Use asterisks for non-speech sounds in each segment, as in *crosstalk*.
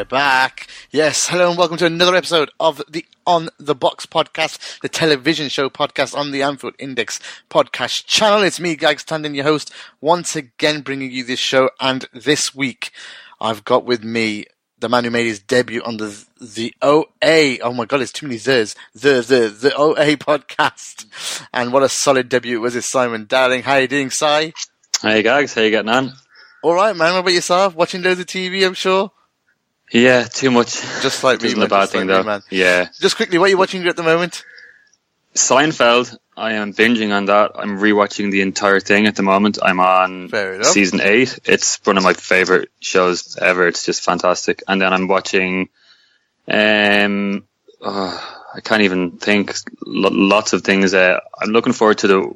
We're back. Yes, hello and welcome to another episode of the On the Box podcast, the television show podcast on the Anfield Index podcast channel. It's me, Gags Tandon, your host, once again bringing you this show. And this week, I've got with me the man who made his debut on the the OA. Oh my god, it's too many zers. The the the OA podcast. And what a solid debut it was, is Simon Darling? How you doing, Si? Hey guys, how you getting on? All right, man. What about yourself? Watching loads of TV, I'm sure. Yeah, too much. Just like me, man, bad thing like though. man. Yeah, Just quickly, what are you watching at the moment? Seinfeld. I am binging on that. I'm rewatching the entire thing at the moment. I'm on season eight. It's one of my favorite shows ever. It's just fantastic. And then I'm watching. Um, oh, I can't even think. Lo- lots of things. Uh, I'm looking forward to the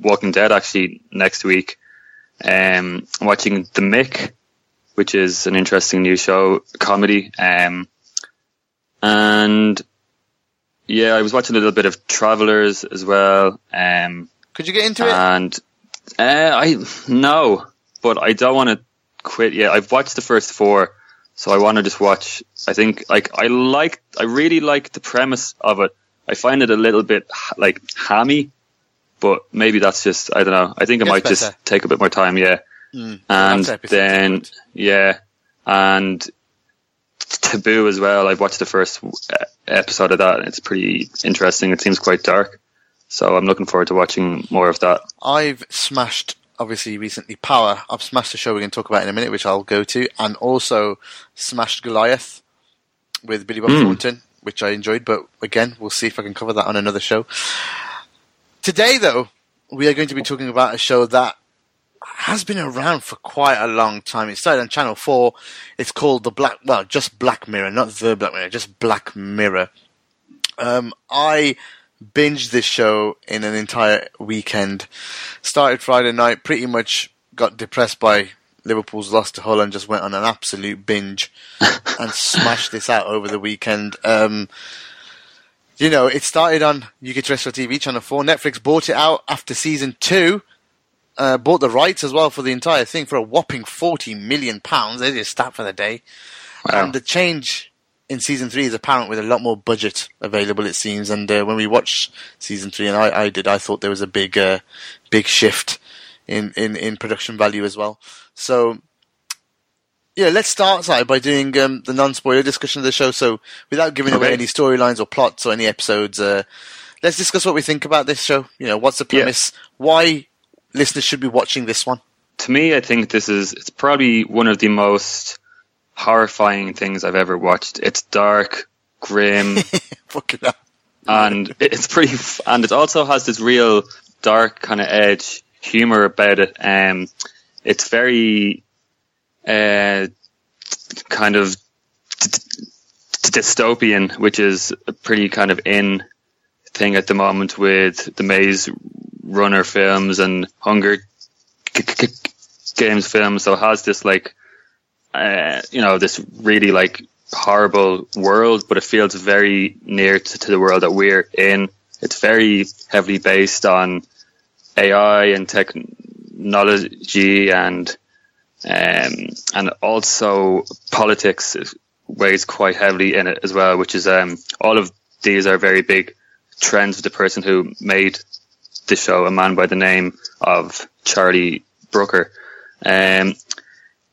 Walking Dead actually next week. Um, I'm watching The Mick, which is an interesting new show, comedy. Um, and yeah, I was watching a little bit of Travelers as well. Um, Could you get into it? and uh, I no, but I don't want to quit yet. I've watched the first four, so I want to just watch. I think like I like, I really like the premise of it. I find it a little bit like hammy, but maybe that's just I don't know. I think it Gets might better. just take a bit more time. Yeah, Mm, and lots of episodes, then yeah, and Taboo as well. I've watched the first uh, episode of that. and It's pretty interesting. It seems quite dark, so I'm looking forward to watching more of that. I've smashed, obviously, recently Power. I've smashed a show we're going to talk about in a minute, which I'll go to, and also smashed Goliath with Billy Bob Hmm. Thornton, which I enjoyed. But again, we'll see if I can cover that on another show. Today, though, we are going to be talking about a show that has been around for quite a long time. It started on Channel 4. It's called The Black, well, just Black Mirror, not The Black Mirror, just Black Mirror. Um, I binged this show in an entire weekend. Started Friday night, pretty much got depressed by Liverpool's loss to Hull and just went on an absolute binge *laughs* and smashed this out over the weekend. Um, you know, it started on UK Terrestrial TV, Channel 4. Netflix bought it out after season two. Uh, bought the rights as well for the entire thing for a whopping forty million pounds. There's your stat for the day. Wow. And the change in season three is apparent with a lot more budget available, it seems. And uh, when we watched season three, and I, I did, I thought there was a big, uh, big shift in, in, in production value as well. So, yeah, let's start Si, by doing um, the non-spoiler discussion of the show. So, without giving away any storylines or plots or any episodes, uh, let's discuss what we think about this show. You know, what's the Yeah. premise? Why listeners should be watching this one? to me, I think this is it's probably one of the most horrifying things I've ever watched. It's dark, grim, *laughs* and it's pretty. And it also has this real dark kind of edge, humor about it. Um, it's very uh, kind of dystopian, which is a pretty kind of in thing at the moment with the Maze Runner films and Hunger games films. so it has this like, uh, you know, this really like horrible world, but it feels very near to, to the world that we're in. It's very heavily based on AI and technology and um, and also politics weighs quite heavily in it as well, which is um, all of these are very big trends of the person who made the show, a man by the name of Charlie Brooker. Um,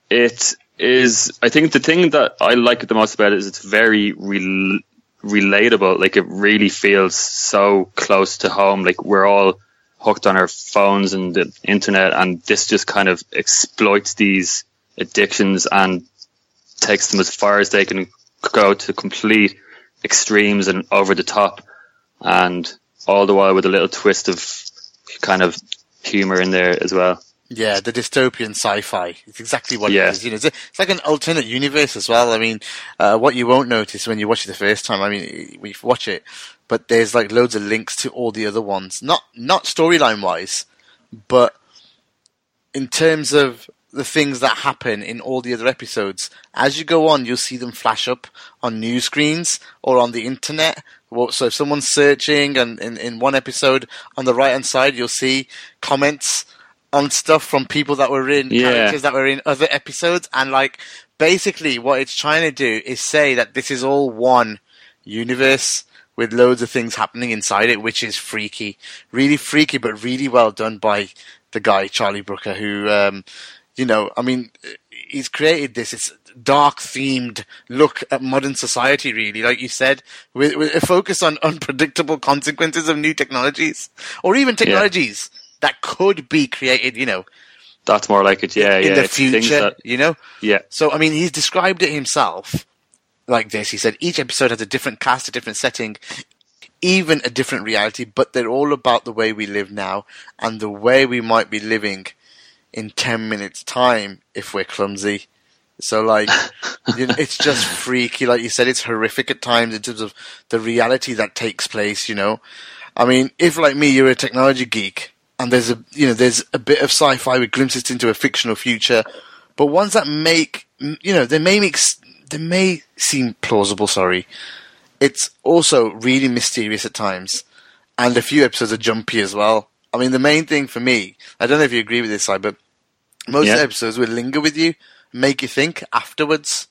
it is, I think the thing that I like the most about it is it's very rel- relatable. Like it really feels so close to home. Like we're all hooked on our phones and the internet, and this just kind of exploits these addictions and takes them as far as they can go to complete extremes and over the top, and all the while with a little twist of kind of humor in there as well. Yeah, the dystopian sci-fi. It's exactly what Yeah. it is. You know, it's, it's like an alternate universe as well. I mean, uh, what you won't notice when you watch it the first time. I mean, we watch it, but there's like loads of links to all the other ones. Not not storyline wise, but in terms of the things that happen in all the other episodes. As you go on, you'll see them flash up on news screens or on the internet. Well, So if someone's searching and in, in one episode on the right hand side, you'll see comments on stuff from people that were in Yeah. characters that were in other episodes. And like, basically what it's trying to do is say that this is all one universe with loads of things happening inside it, which is freaky. Really freaky, but really well done by the guy, Charlie Brooker, who, um, you know, I mean, he's created this. It's dark themed look at modern society, really, like you said, with, with a focus on *laughs* unpredictable consequences of new technologies, or even technologies that could be created, you know, That's more like it. Yeah, in yeah. the it's future, that- you know? yeah. So, I mean, he's described it himself like this. He said each episode has a different cast, a different setting, even a different reality, but they're all about the way we live now and the way we might be living in 10 minutes' time if we're clumsy. So, like, *laughs* you know, it's just freaky. Like you said, it's horrific at times in terms of the reality that takes place, you know? I mean, if like me, you're a technology geek and there's a, you know, there's a bit of sci-fi with glimpses into a fictional future, but ones that make, you know, they may make, they may seem plausible, sorry. It's also really mysterious at times and a few episodes are jumpy as well. I mean, the main thing for me, I don't know if you agree with this, Si, but most Yeah. episodes will linger with you, make you think afterwards.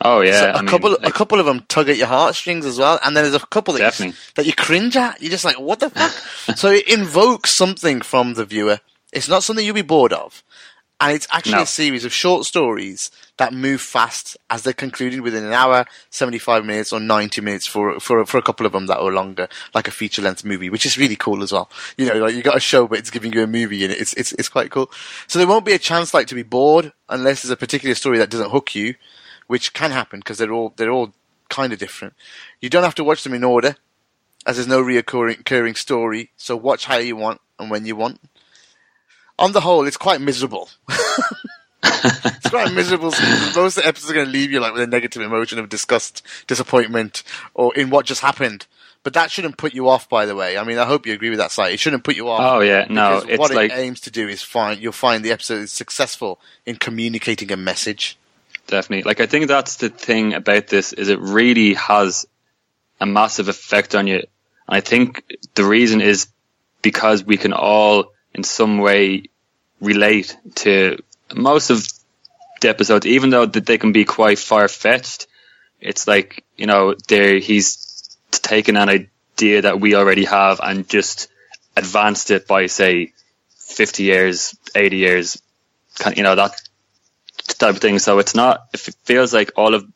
Oh yeah. So a mean, couple, a couple of them tug at your heartstrings as well, and then there's a couple that you, that you cringe at. You're just like, what the fuck? *laughs* so it invokes something from the viewer. It's not something you'll be bored of, and it's actually No. a series of short stories that move fast as they're concluded within an hour, 75 minutes, or 90 minutes for for for a couple of them that are longer, like a feature length movie, which is really cool as well. You know, like you got a show, but it's giving you a movie, and it's it's it's quite cool. So there won't be a chance like to be bored unless there's a particular story that doesn't hook you which can happen because they're all they're all kind of different. You don't have to watch them in order, as there's no reoccurring recurring story. So watch how you want and when you want. On the whole, it's quite miserable. *laughs* it's quite miserable. Most of the episodes are going to leave you like with a negative emotion of disgust, disappointment, or in what just happened. But that shouldn't put you off. By the way, I mean, I hope you agree with that side. It shouldn't put you off. Oh yeah. No, it's what like it aims to do is find you'll find the episode is successful in communicating a message. definitely. Like I think that's the thing about this is it really has a massive effect on you. And I think the reason is because we can all in some way relate to most of the episodes, even though that they can be quite far fetched. It's like, you know, there he's taken an idea that we already have and just advanced it by say 50 years, 80 years, you know, that type of thing. So it's not. It feels like all of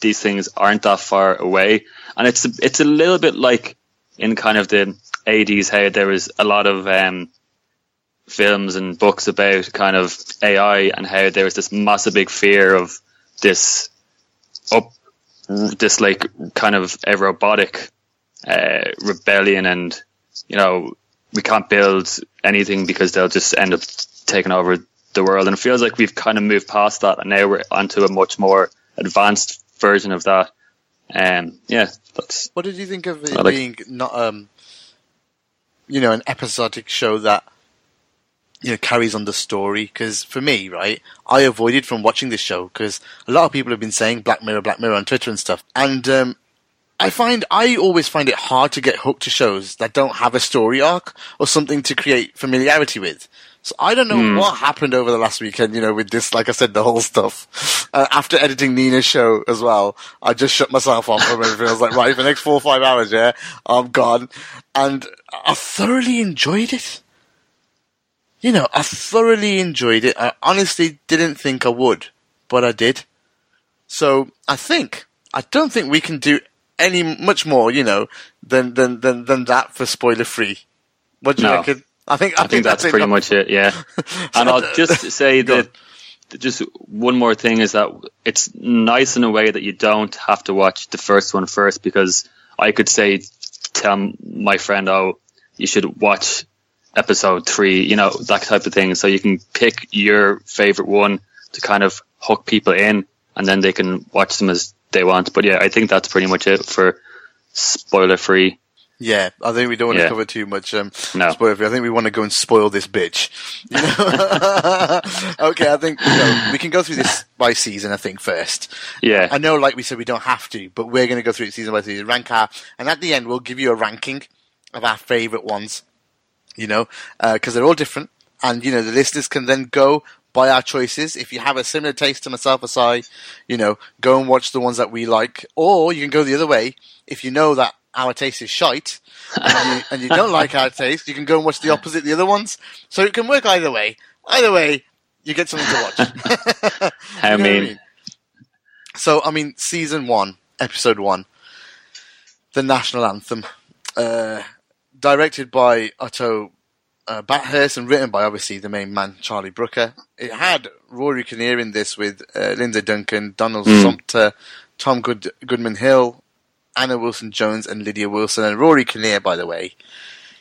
these things aren't that far away, and it's it's a little bit like in kind of the eighties how there was a lot of um, films and books about kind of AI and how there was this massive big fear of this up this like kind of a robotic uh, rebellion and you know we can't build anything because they'll just end up taking over the world. And it feels like we've kind of moved past that, and now we're onto a much more advanced version of that. Um, yeah, that's What did you think of it like- being not um, you know, an episodic show that you know carries on the story. Because for me, right, I avoided from watching this show because a lot of people have been saying Black Mirror, Black Mirror on Twitter and stuff, and um, I find I always find it hard to get hooked to shows that don't have a story arc or something to create familiarity with. So I don't know what happened over the last weekend, you know, with this, like I said, the whole stuff. *laughs* Uh, after editing Nina's show as well, I just shut myself off from everything. I was like, right, for the next four or five hours, yeah, I'm gone. And I thoroughly enjoyed it. You know, I thoroughly enjoyed it. I honestly didn't think I would, but I did. So I think, I don't think we can do any much more, you know, than, than, than, than that for spoiler free. What do you No. reckon? I think, I, I think that's it. pretty much it. Yeah, *laughs* and I'll just *laughs* say that just one more thing is that it's nice in a way that you don't have to watch the first one first because I could say tell my friend, oh, you should watch episode three, you know, that type of thing. So you can pick your favorite one to kind of hook people in, and then they can watch them as they want. But yeah, I think that's pretty much it for spoiler free. Yeah, I think we don't want to cover too much um, No. spoiler free. I think we want to go and spoil this bitch. You *laughs* know? okay, I think you know, we can go through this by season. I think first. Yeah, I know, like we said, we don't have to, but we're going to go through it season by season, rank our, and at the end we'll give you a ranking of our favorite ones. You know, because they're all different, and you know the listeners can then go by our choices. If you have a similar taste to myself or Si, you know, go and watch the ones that we like, or you can go the other way. If you know that our taste is shite, and you, *laughs* and you don't like our taste, you can go and watch the opposite, the other ones. So it can work either way. Either way, you get something to watch. *laughs* *laughs* I know what mean, so, I mean, season one, episode one, the national anthem, uh, directed by Otto uh, Bathurst and written by obviously the main man Charlie Brooker. It had Rory Kinnear in this with uh, Lindsay Duncan, Donald Sumpter, Tom Good- Goodman Hill, Anna Wilson Jones, and Lydia Wilson. And Rory Kinnear, by the way,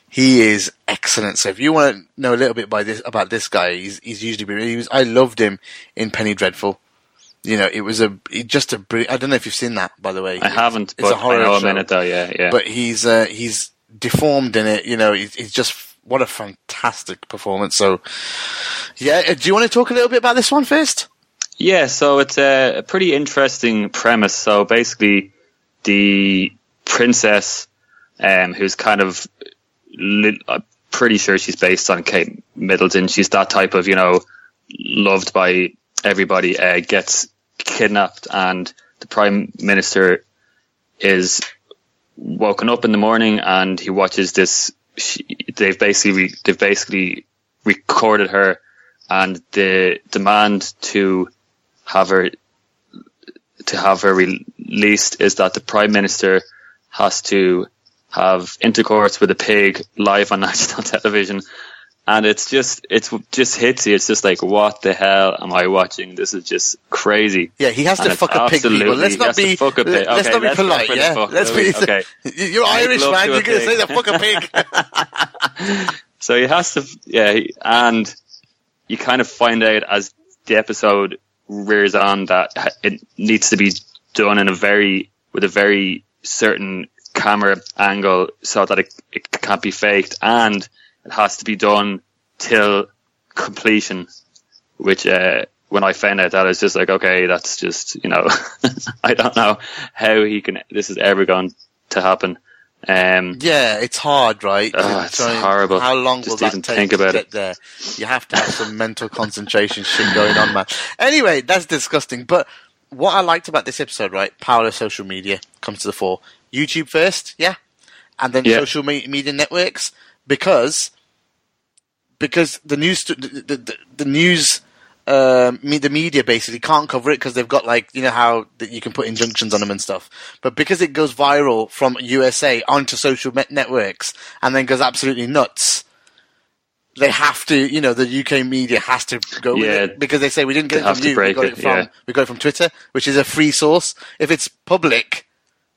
he is excellent. So if you want to know a little bit by this about this guy, he's he's usually been. He was, I loved him in Penny Dreadful. You know, it was a it just a. bri- I don't know if you've seen that, by the way. I haven't, It's but a horror I know show. I'm in it though. Yeah, yeah. But he's uh, he's deformed in it. You know, he's, he's just what a fantastic performance. So, yeah. uh, Do you want to talk a little bit about this one first? Yeah, so it's a, pretty interesting premise. So basically, the princess, um, who's kind of, I'm pretty sure she's based on Kate Middleton. She's that type of, you know, loved by everybody, uh, gets kidnapped, and the prime minister is woken up in the morning, and he watches this. She, they've basically they've basically recorded her, and the demand to have her to have her released is that the prime minister has to have intercourse with a pig live on *laughs* national television and it's just it's just hits you it's just like what the hell am i watching this is just crazy Yeah, he has And to fuck a pig. Absolutely- Let's not be. fuck a pig. Let's not be let's polite. Yeah, let's be. Okay. *laughs* You're Make Irish, man. You're gonna say that fuck a pig. *laughs* *laughs* So he has to, yeah, he- and you kind of find out as the episode rears on that it needs to be done in a very, with a very certain camera angle so that it, it can't be faked and has to be done till completion, which, uh, when I found out that, it's just like, okay, that's just, you know, *laughs* I don't know how he can, this is ever going to happen. Um, Yeah, it's hard, right? Oh, it's try and- horrible. How long Just will that take think to about get it. there? You have to have some mental concentration shit going on, man. Anyway, that's disgusting. But what I liked about this episode, right? Power of social media comes to the fore. YouTube first, yeah, and then Yeah. social me- media networks because because the news the, the, the, news um, me, the media basically can't cover it because they've got like you know how that you can put injunctions on them and stuff. But because it goes viral from USA onto social me- networks and then goes absolutely nuts, they have to you know the UK media has to go with it because they say we didn't get it from you, we got it, it from yeah. we got it from Twitter, which is a free source. If it's public,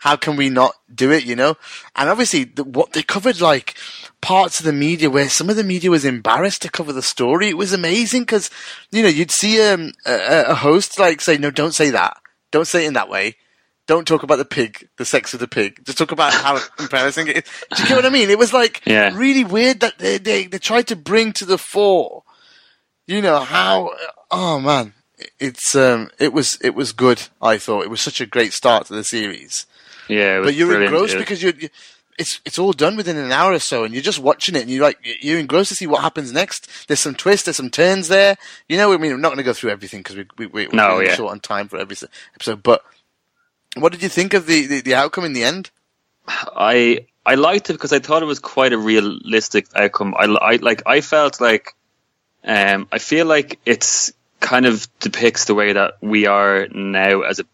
how can we not do it? You know, and obviously the, what they covered like parts of the media where some of the media was embarrassed to cover the story. It was amazing because you know you'd see um, a, a host like say, "No, don't say that. Don't say it in that way. Don't talk about the pig, the sex of the pig. Just talk about how *laughs* embarrassing it is." Do you get what I mean? It was like Yeah. really weird that they, they they tried to bring to the fore you know how? Oh man, it's um, it was it was good. I thought it was such a great start to the series. Yeah, it was But you're brilliant. engrossed It- because you're. you it's it's all done within an hour or so, and you're just watching it, and you're like you're engrossed to see what happens next. There's some twists, there's some turns there. You know, I mean, I'm not going to go through everything because we we we- we're No, really yeah. short on time for every episode. But what did you think of the, the, the outcome in the end? I I liked it because I thought it was quite a realistic outcome. I, I like I felt like um I feel like it's kind of depicts the way that we are now as a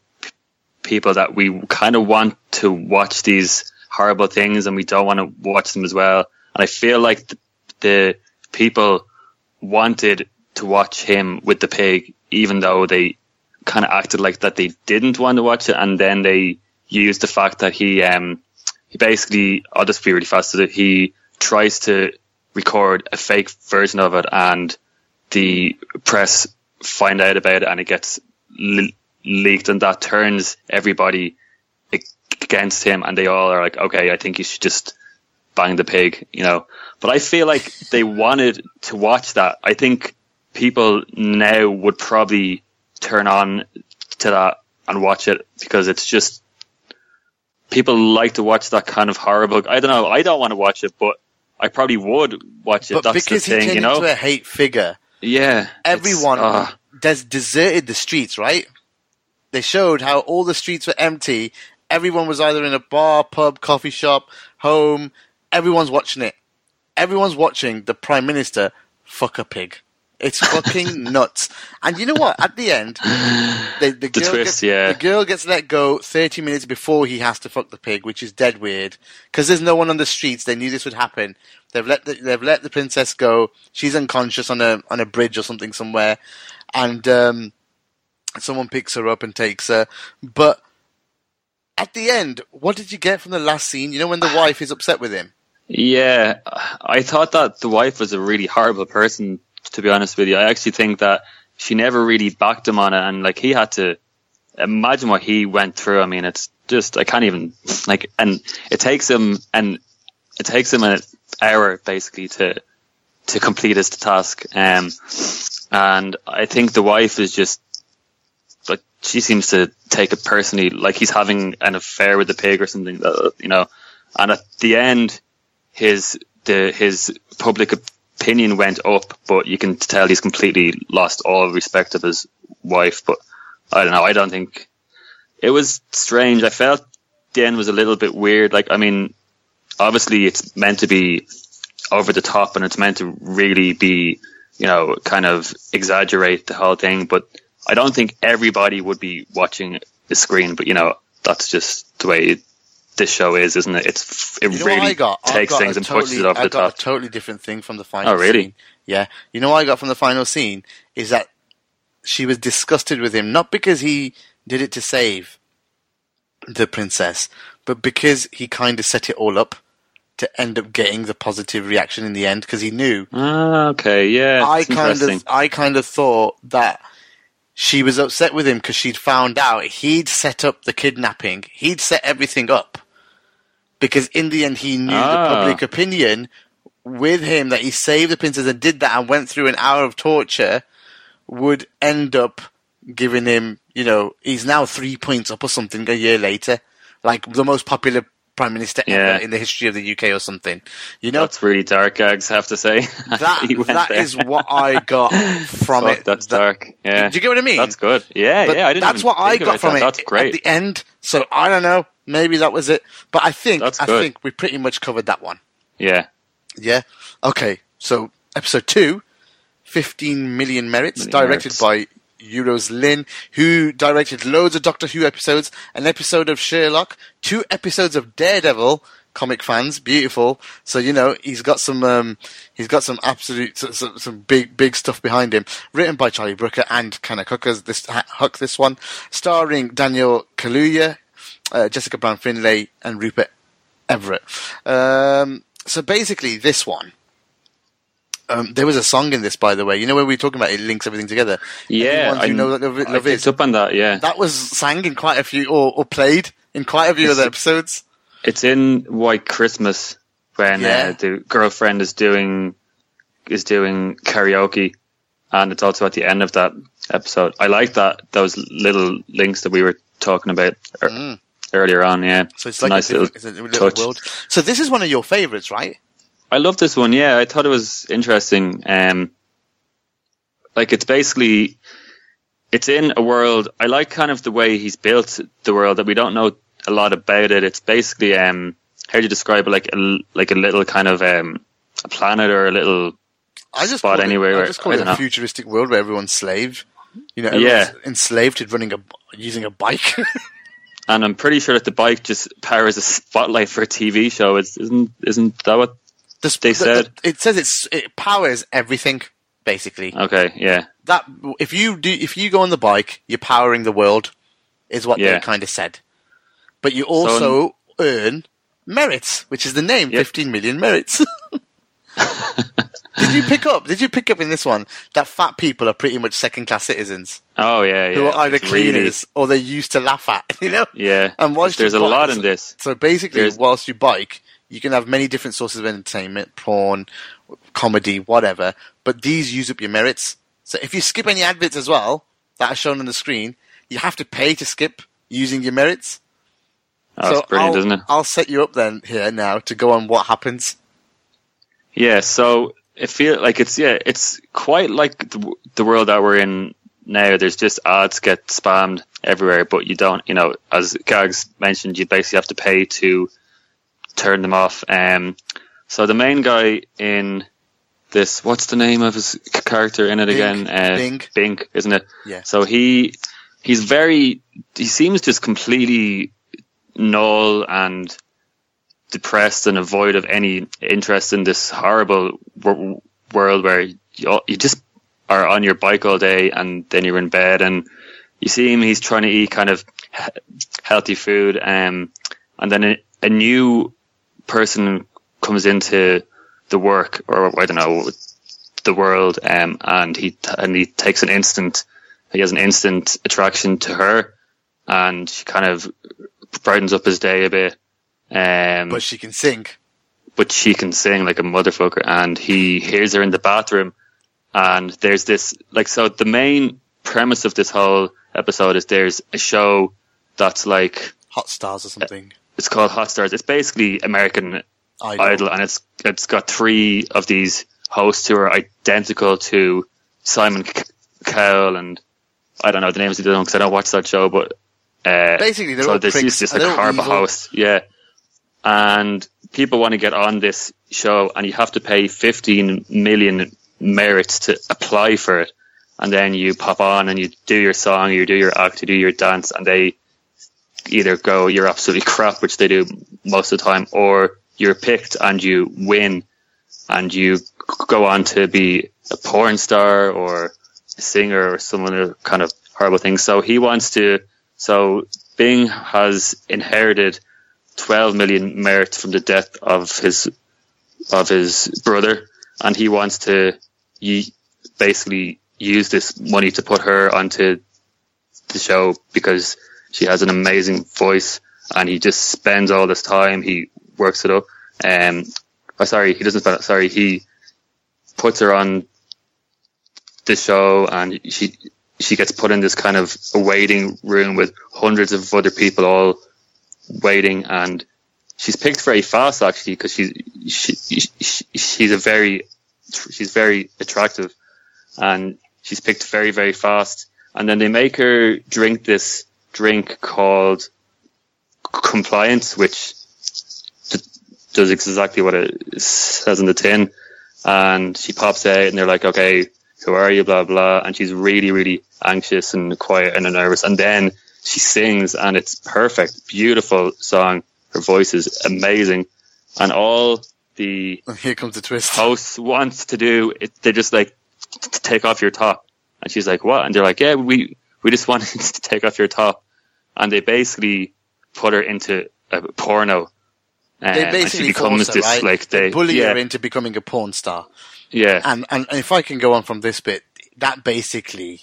people that we kind of want to watch these horrible things and we don't want to watch them as well. And I feel like the, the people wanted to watch him with the pig, even though they kind of acted like that they didn't want to watch it, and then they used the fact that he um he basically I'll just be really fast with it. He tries to record a fake version of it, and the press find out about it, and it gets leaked, and that turns everybody against him, and they all are like, okay, I think you should just bang the pig, you know. But I feel like *laughs* they wanted to watch that. I think people now would probably turn on to that and watch it because it's just people like to watch that kind of horrible. I don't know. I don't want to watch it, but I probably would watch it. But That's because the he thing, turned you know. into a hate figure, yeah, everyone ah. des- deserted the streets, right? They showed how all the streets were empty. Everyone was either in a bar, pub, coffee shop, home. Everyone's watching it. Everyone's watching the Prime Minister fuck a pig. It's fucking *laughs* nuts. And you know what? At the end, the, the, girl twist, gets, yeah. the girl gets let go 30 minutes before he has to fuck the pig, which is dead weird. Because there's no one on the streets. They knew this would happen. They've let the, they've let the princess go. She's unconscious on a on a bridge or something somewhere, and um, someone picks her up and takes her. But at the end, what did you get from the last scene? You know when the wife is upset with him. Yeah, I thought that the wife was a really horrible person. To be honest with you, I actually think that she never really backed him on it, and like he had to imagine what he went through. I mean, it's just I can't even like, and it takes him and it takes him an hour basically to to complete his task. Um, and I think the wife is just like she seems to take it personally, like he's having an affair with the pig or something. uh, You know, and at the end, his the his public opinion went up, but you can tell he's completely lost all respect of his wife. But I don't know. I don't think it was strange. I felt the end was a little bit weird. Like, I mean, obviously it's meant to be over the top and it's meant to really be, you know, kind of exaggerate the whole thing. But I don't think everybody would be watching the screen. But you know, that's just the way this show is, isn't it? It's it You know really I? I takes things and pushes totally- it over I the got a totally different thing from the final. Oh, really? Scene. Yeah. You know what I got from the final scene is that she was disgusted with him not because he did it to save the princess, but because he kind of set it all up to end up getting the positive reaction in the end because he knew Ah, okay, yeah. I kind of, I kind of thought that she was upset with him because she'd found out he'd set up the kidnapping. He'd set everything up because in the end he knew Ah. the public opinion with him that he saved the princess and did that and went through an hour of torture would end up giving him, you know, he's now three points up or something a year later, like the most popular prime minister Yeah. ever in the history of the UK or something. You know, That's really dark, Gags. I have to say. *laughs* that that is what I got *laughs* from Fuck, it. That's That- dark. Yeah. Do you get what I mean? That's good. Yeah, But yeah. I didn't that's what I got from that. it That's at great. the end. So I don't know. Maybe that was it. But I think I think we pretty much covered that one. yeah. Yeah. Okay. So episode two, 15 million merits, Million directed merits. by Euros Lyn, who directed loads of Doctor Who episodes, an episode of Sherlock, two episodes of Daredevil. Comic fans, beautiful. So you know he's got some, um, he's got some absolute, some, some, big, big stuff behind him. Written by Charlie Brooker and Kenna Huckers. This Huck, this one, starring Daniel Kaluuya, uh, Jessica Brown Findlay, and Rupert Everett. Um, so basically, this one. Um, there was a song in this, by the way. You know when we were talking about it links everything together. Yeah. I, you know that love, love is. up on that, yeah. That was sang in quite a few, or, or played in quite a few other episodes. It's in White Christmas when Yeah. uh, the girlfriend is doing is doing karaoke and it's also at the end of that episode. I like that those little links that we were talking about er- earlier on. Yeah, Mm. So it's like nice a, little it's little touch. world. So this is one of your favorites, right? I love this one. Yeah, I thought it was interesting. Um, like it's basically, it's in a world. I like kind of the way he's built the world that we don't know a lot about it. It's basically, um, how do you describe it? Like a like a little kind of um, a planet or a little I just Spot anywhere It, I just call I it a futuristic world where everyone's slave. You know, Yeah. enslaved to running a using a bike. *laughs* and I'm pretty sure that the bike just powers a spotlight for a TV show. It's, isn't isn't that what? The They the- said- the- it says it's it powers everything basically. Okay, yeah, That if you do if you go on the bike, you're powering the world, is what Yeah. they kind of said. But you also earn merits, which is the name, Yep. 15 million merits. *laughs* did you pick up? Did you pick up in this one that fat people are pretty much second class citizens oh yeah, yeah. who are either It's really- cleaners or they used to laugh at? *laughs* You know? yeah, And whilst there's a bike- lot in this. So basically, There's- whilst you bike, you can have many different sources of entertainment, porn, comedy, whatever. But these use up your merits. So if you skip any adverts as well that are shown on the screen, you have to pay to skip using your merits. Oh, so brilliant, I'll, isn't it? I'll set you up then here now to go on what happens. Yeah, so it feel like it's yeah, it's quite like the, the world that we're in now. There's just ads get spammed everywhere, but you don't, you know, as Gags mentioned, you basically have to pay to turn them off. Um, so the main guy in this, what's the name of his character in it Bing. again? Uh, Bing. Bink, isn't it? Yeah. So he he's very he seems just completely null and depressed and devoid of any interest in this horrible wor- world where you, you just are on your bike all day and then you're in bed and you see him he's trying to eat kind of healthy food um, and then a, a new person comes into the work or I don't know the world um, and he and he takes an instant he has an instant attraction to her and she kind of brightens up his day a bit um, But she can sing. but she can sing like a motherfucker and he hears her in the bathroom and there's this like so the main premise of this whole episode is there's a show that's like Hot stars or something. It's called Hot Stars. It's basically American Idol. Idol, and it's it's got three of these hosts who are identical to Simon Cowell and I don't know the names of the other because I don't watch that show, but uh, Basically, they're so all there's pricks, just a they're all horrible evil. host, yeah. And people want to get on this show, and you have to pay 15 million merits to apply for it. And then you pop on and you do your song, you do your act, you do your dance, and they either go, you're absolutely crap, which they do most of the time, or you're picked and you win and you go on to be a porn star or a singer or some other kind of horrible thing. So he wants to, so Bing has inherited 12 million merits from the death of his, of his brother and he wants to ye- basically use this money to put her onto the show because she has an amazing voice and he just spends all this time he works it up. Um oh, sorry he doesn't spend it sorry he puts her on the show and she she gets put in this kind of waiting room with hundreds of other people all waiting and she's picked very fast actually because she's she, she, she's a very she's very attractive and she's picked very very fast. And then they make her drink this drink called compliance which d- does exactly what it says in the tin. And she pops out and they're like okay who are you? blah blah. And she's really really anxious and quiet and nervous. And then she sings and it's perfect beautiful song. Her voice is amazing. And all the *laughs* Here comes the twist. host wants to do it, they just like take off your top. And she's like what? And they're like yeah we we just wanted *laughs* to take off your top and they basically put her into a porno um, They basically becomes her, this right? like they they bully yeah her into becoming a porn star. yeah And, and if I can go on from this bit, that basically,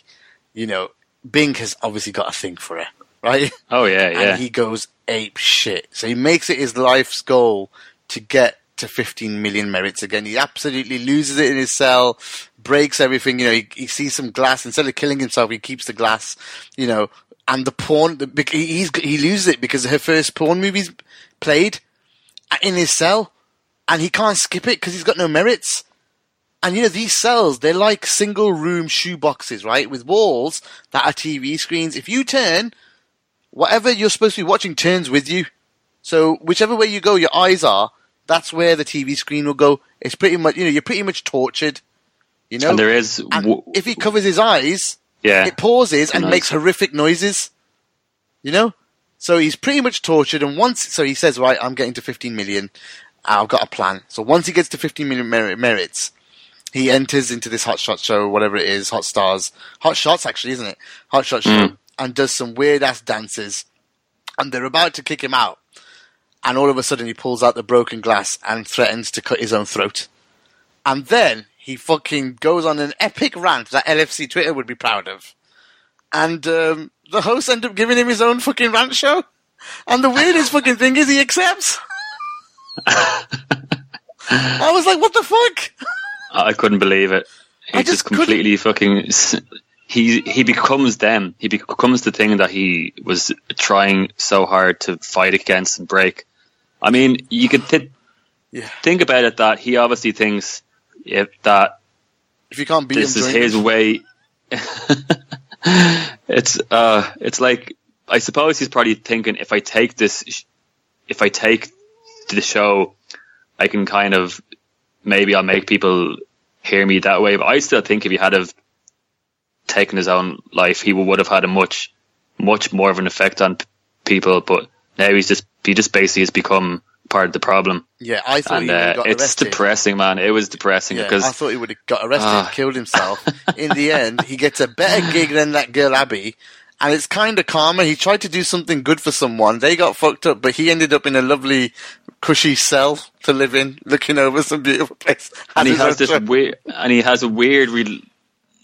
you know, Bing has obviously got a thing for her, right? *laughs* oh yeah yeah And he goes ape shit. So he makes it his life's goal to get to to 15 million merits again. He absolutely loses it in his cell, breaks everything. You know, he, he sees some glass. Instead of killing himself, he keeps the glass. You know, and the porn. The, he's he loses it because her first porn movie's played in his cell, and he can't skip it because he's got no merits. And you know, these cells, they're like single room shoe boxes, right? With walls that are TV screens. If you turn, whatever you're supposed to be watching turns with you. So whichever way you go, your eyes are, that's where the TV screen will go. It's pretty much, you know, you're pretty much tortured. You know? And there is, And if he covers his eyes, yeah, it pauses and makes horrific noises. You know? So he's pretty much tortured and once, so he says, right, I'm getting to 15 million. I've got a plan. So once he gets to 15 million mer- merits, he enters into this Hot Shot show, whatever it is, Hot Stars, Hot Shots actually, isn't it? Hot Shot show, mm. and does some weird ass dances. And they're about to kick him out. And all of a sudden he pulls out the broken glass and threatens to cut his own throat. And then he fucking goes on an epic rant that LFC Twitter would be proud of. And um, the hosts end up giving him his own fucking rant show. And the weirdest fucking thing is he accepts. I was like, what the fuck? I couldn't believe it. He I just, just couldn't- completely fucking. He he becomes them. He becomes the thing that he was trying so hard to fight against and break. I mean, you could th- Yeah. think about it that he obviously thinks if that If you can't beat this him, is his him. way. *laughs* it's uh, it's like I suppose he's probably thinking if I take this, if I take the show, I can kind of maybe I'll make people hear me that way. But I still think if he had have taken his own life, he would have had a much, much more of an effect on p- people. But now he's just he just basically has become part of the problem, Yeah, I thought and he would have uh, it's arrested. depressing, man. It was depressing Yeah, because I thought he would have got arrested, Ah. killed himself. *laughs* In the end, he gets a better gig than that girl Abby, and it's kind of karma. He tried to do something good for someone. They got fucked up, but he ended up in a lovely, cushy cell to live in, looking over some beautiful place. and he has this weird, and he has a weird re-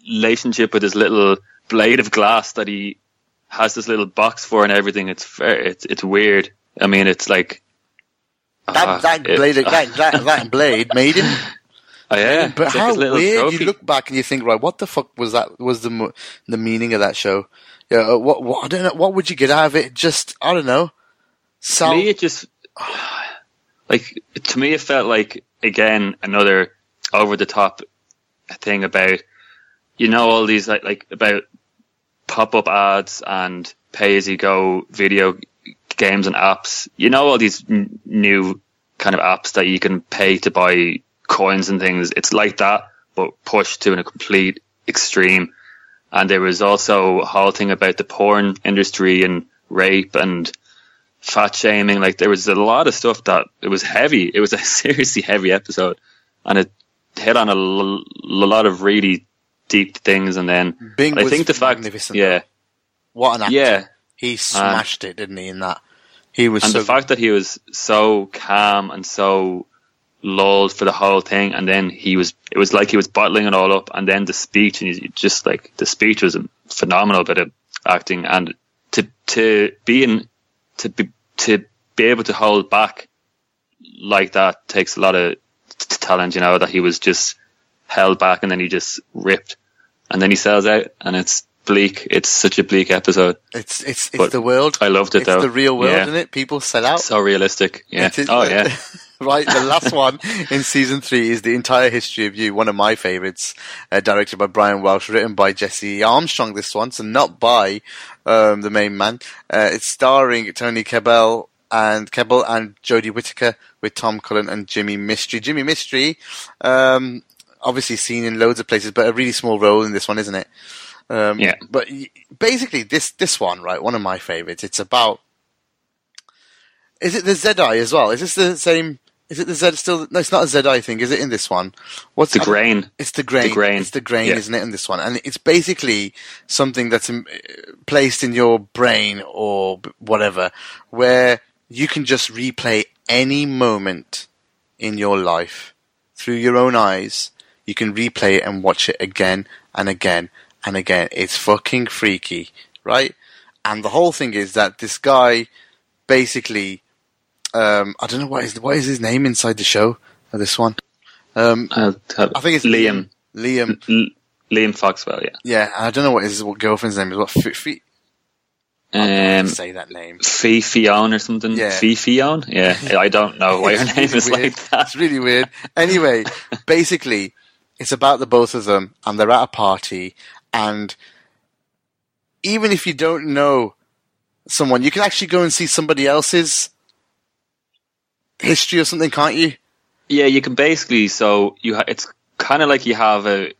relationship with his little blade of glass that he has this little box for and everything. It's fair. It's it's weird. I mean, it's like that, that blade, *laughs* that, that, that blade made him. oh, yeah, But it's how little weird! trophy. You look back and you think, right, what the fuck was that? Was the the meaning of that show? Yeah, uh, what, what I don't know. What would you get out of it? Just I don't know. to me, it just like to me, it felt like again another over the top thing about you know all these like like about pop up ads and pay as you go video games and apps. You know all these n- new kind of apps that you can pay to buy coins and things. It's like that, but pushed to a complete extreme. And there was also a whole thing about the porn industry and rape and fat shaming. Like there was a lot of stuff that it was heavy. *laughs* It was a seriously heavy episode, and it hit on a l- lot of really deep things. And then Bing I was think the fact, magnificent, yeah, What an actor! yeah, He smashed it, didn't he? In that, he was and so the fact that he was so calm and so lulled for the whole thing, and then he was, it was like he was bottling it all up, and then the speech, and he's just like the speech was a phenomenal bit of acting, and to to be in to be to be able to hold back like that takes a lot of t- talent, you know, that he was just held back and then he just ripped, and then he sells out, and it's bleak. It's such a bleak episode. it's it's it's but the world. I loved it it's though. the real world, Yeah. isn't it? People sell out. So realistic. Yeah. It is- Oh yeah. *laughs* right, the last one in season three is the entire history of you. One of my favorites, uh, directed by Brian Welsh, written by Jesse Armstrong. This one, so not by um, the main man. Uh, it's starring Toby Kebbell and Kebbell and Jodie Whittaker with Tom Cullen and Jimi Mistry. Jimi Mistry, um, obviously seen in loads of places, but a really small role in this one, isn't it? Um, Yeah. But basically, this this one, right, one of my favorites. It's about. Is it the Zedi as well? Is this the same? Is it the Z still? No, it's not a Zedi thing. Is it in this one? What's The grain. It's the grain. The grain. It's the grain, Yeah. isn't it? In this one, and it's basically something that's um, placed in your brain or whatever, where you can just replay any moment in your life through your own eyes. You can replay it and watch it again and again and again. It's fucking freaky, right? And the whole thing is that this guy basically, um, I don't know what is what is his name inside the show. of this one. Um, I'll I think it's Liam. Liam. L- Liam Foxwell, yeah. Yeah, I don't know what his what girlfriend's name is. What Fi Fi- Um, say that name? Fee or something. Yeah. Fee? Yeah. *laughs* I don't know why her name really is weird. like that. It's really weird. Anyway, *laughs* basically, it's about the both of them, and they're at a party, and even if you don't know someone, you can actually go and see somebody else's history or something, can't you? Yeah, you can basically. So you, ha- it's kind of like you have a,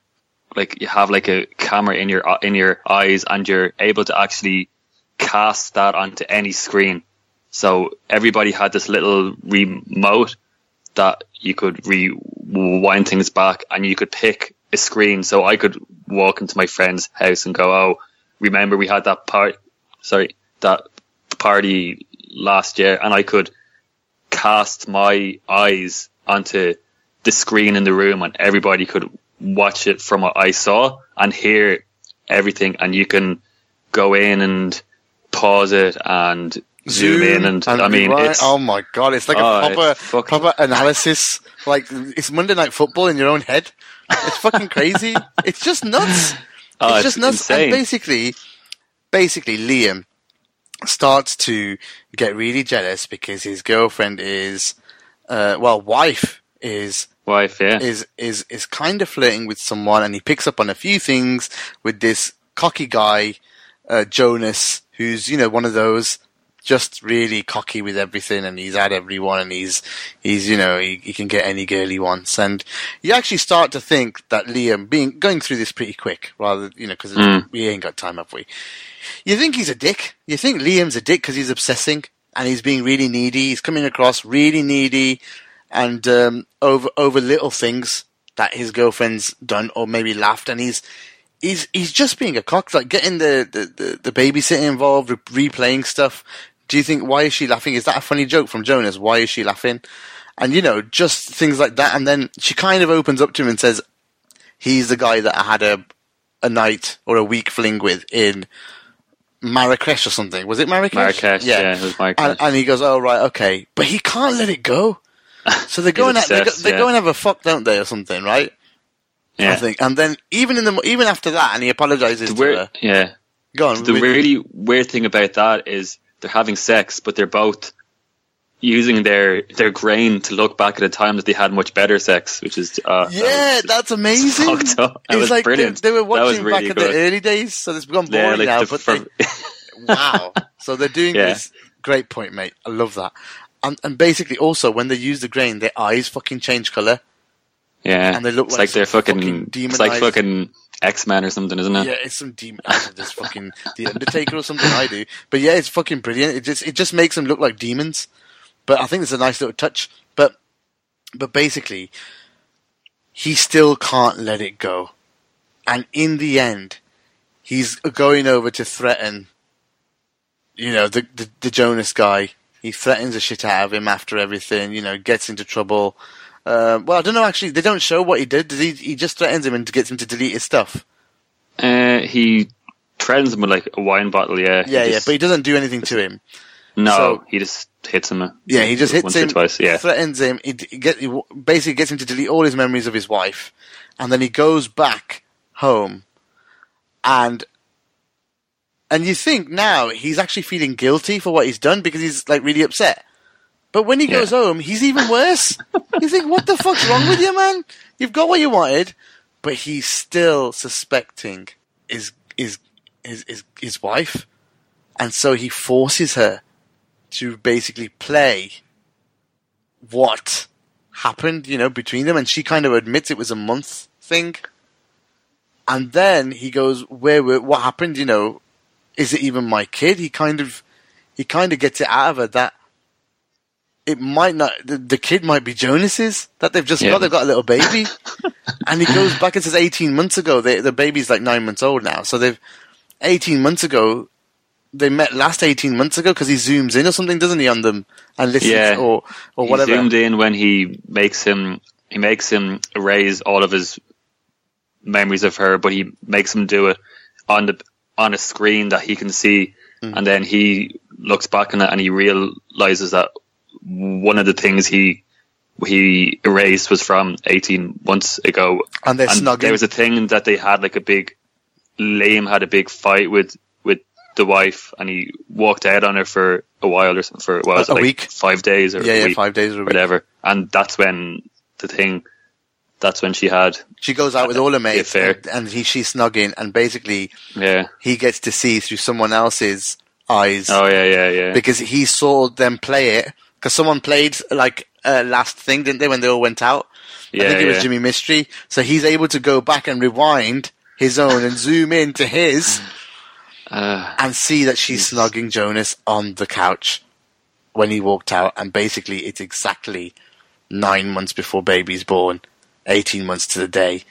like you have like a camera in your in your eyes, and you're able to actually cast that onto any screen. So everybody had this little remote that you could rewind things back, and you could pick a screen. So I could walk into my friend's house and go, "Oh, remember we had that part? Sorry, that party last year," and I could cast my eyes onto the screen in the room and everybody could watch it from what I saw and hear everything and you can go in and pause it and zoom, in and, I mean it's oh my god, it's like Oh, a proper fucking- proper analysis. Like it's Monday Night Football in your own head. It's fucking crazy. *laughs* it's just nuts. Oh, it's it's just nuts. insane. And basically, basically, Liam starts to get really jealous because his girlfriend is, uh, well, wife is wife yeah is is is kind of flirting with someone, and he picks up on a few things with this cocky guy, uh, Jonas, who's you know one of those just really cocky with everything, and he's at everyone, and he's he's you know he, he can get any girl he wants, and you actually start to think that Liam being going through this pretty quick, rather you know because we ain't got time, have we? You think he's a dick. You think Liam's a dick because he's obsessing and he's being really needy. He's coming across really needy and um, over over little things that his girlfriend's done or maybe laughed, and he's he's he's just being a cock, like getting the the, the, the babysitting involved, re- replaying stuff. Do you think why is she laughing? Is that a funny joke from Jonas? Why is she laughing? And you know, just things like that. And then she kind of opens up to him and says, "He's the guy that I had a a night or a week fling with in Marrakesh or something. Was it Marrakesh? Marrakesh, yeah, it was Marrakesh. And, and he goes, "Oh right, okay," but he can't let it go. So they *laughs* go and He's they go, obsessed, they yeah. go and have a fuck, don't they, or something, right? I yeah think. And then even in the even after that, and he apologizes the to her. yeah Go on. the really weird thing about that is they're having sex but they're both using their their grain to look back at a time that they had much better sex which is uh, that yeah, was- that's amazing. fucked up. That It's was like they, brilliant. they were watching really back good. the early days, so it's become boring yeah, like now. the, But from, they, *laughs* wow, so they're doing Yeah. this. Great point, mate. I love that. And, and basically, also when they use the grain, their eyes fucking change color. Yeah, and they look it's like like they're fucking, fucking it's like fucking X Men or something, isn't it? Yeah, it's some demon. There's fucking the Undertaker or something. I do, but yeah, it's fucking brilliant. It just it just makes them look like demons. But I think it's a nice little touch. But but basically, he still can't let it go, and in the end, he's going over to threaten. You know the the, the Jonas guy. He threatens the shit out of him after everything. You know, gets into trouble. Uh, well, I don't know. Actually, they don't show what he did. Did he? He just threatens him and gets him to delete his stuff. Uh, he threatens him with like a wine bottle. Yeah, Yeah, yeah, but he doesn't do anything to him. no, so- he just hits him. uh, Yeah, he just hits once him, or twice. Yeah, threatens him. He get, he basically gets him to delete all his memories of his wife, and then he goes back home, and and you think now he's actually feeling guilty for what he's done because he's like really upset. But when he Yeah. goes home, he's even worse. you think, what the fuck's wrong with you, man? You've got what you wanted, but he's still suspecting his his his his, his wife, and so he forces her to basically play what happened, you know, between them, and she kind of admits it was a month thing. And then he goes, "Where? were what happened? You know, is it even my kid?" He kind of, he kind of gets it out of her that it might not. The, the kid might be Jonas's that they've just Yeah. got. They've got a little baby, *laughs* and he goes back and says, "18 months ago, they, the baby's like nine months old now." So they've 18 months ago. They met last 18 months ago because he zooms in or something, doesn't he, on them and listens Yeah. or or he whatever. zoomed in when he makes him he makes him erase all of his memories of her, but he makes him do it on the on a screen that he can see, Hmm. and then he looks back on it and he realizes that one of the things he he erased was from 18 months ago. And they're snuggling. There was a thing that they had like a big, Liam had a big fight with, with the wife and he walked out on her for a while or something, for, what was A- it, like week. five days or Yeah, yeah, week, five days or a week. whatever. And that's when the thing, that's when she had, She goes out with all her mates, and, and he she's snugging, and basically yeah. he gets to see through someone else's eyes Oh yeah, yeah, yeah. because he saw them play it. Because someone played like uh, last thing, didn't they? When they all went out, I think it was. Jimi Mistry. So he's able to go back and rewind his own and zoom in to his *sighs* Uh, and see that she's snugging Jonas on the couch when he walked out. And basically, it's exactly nine months before baby's born, eighteen months to the day,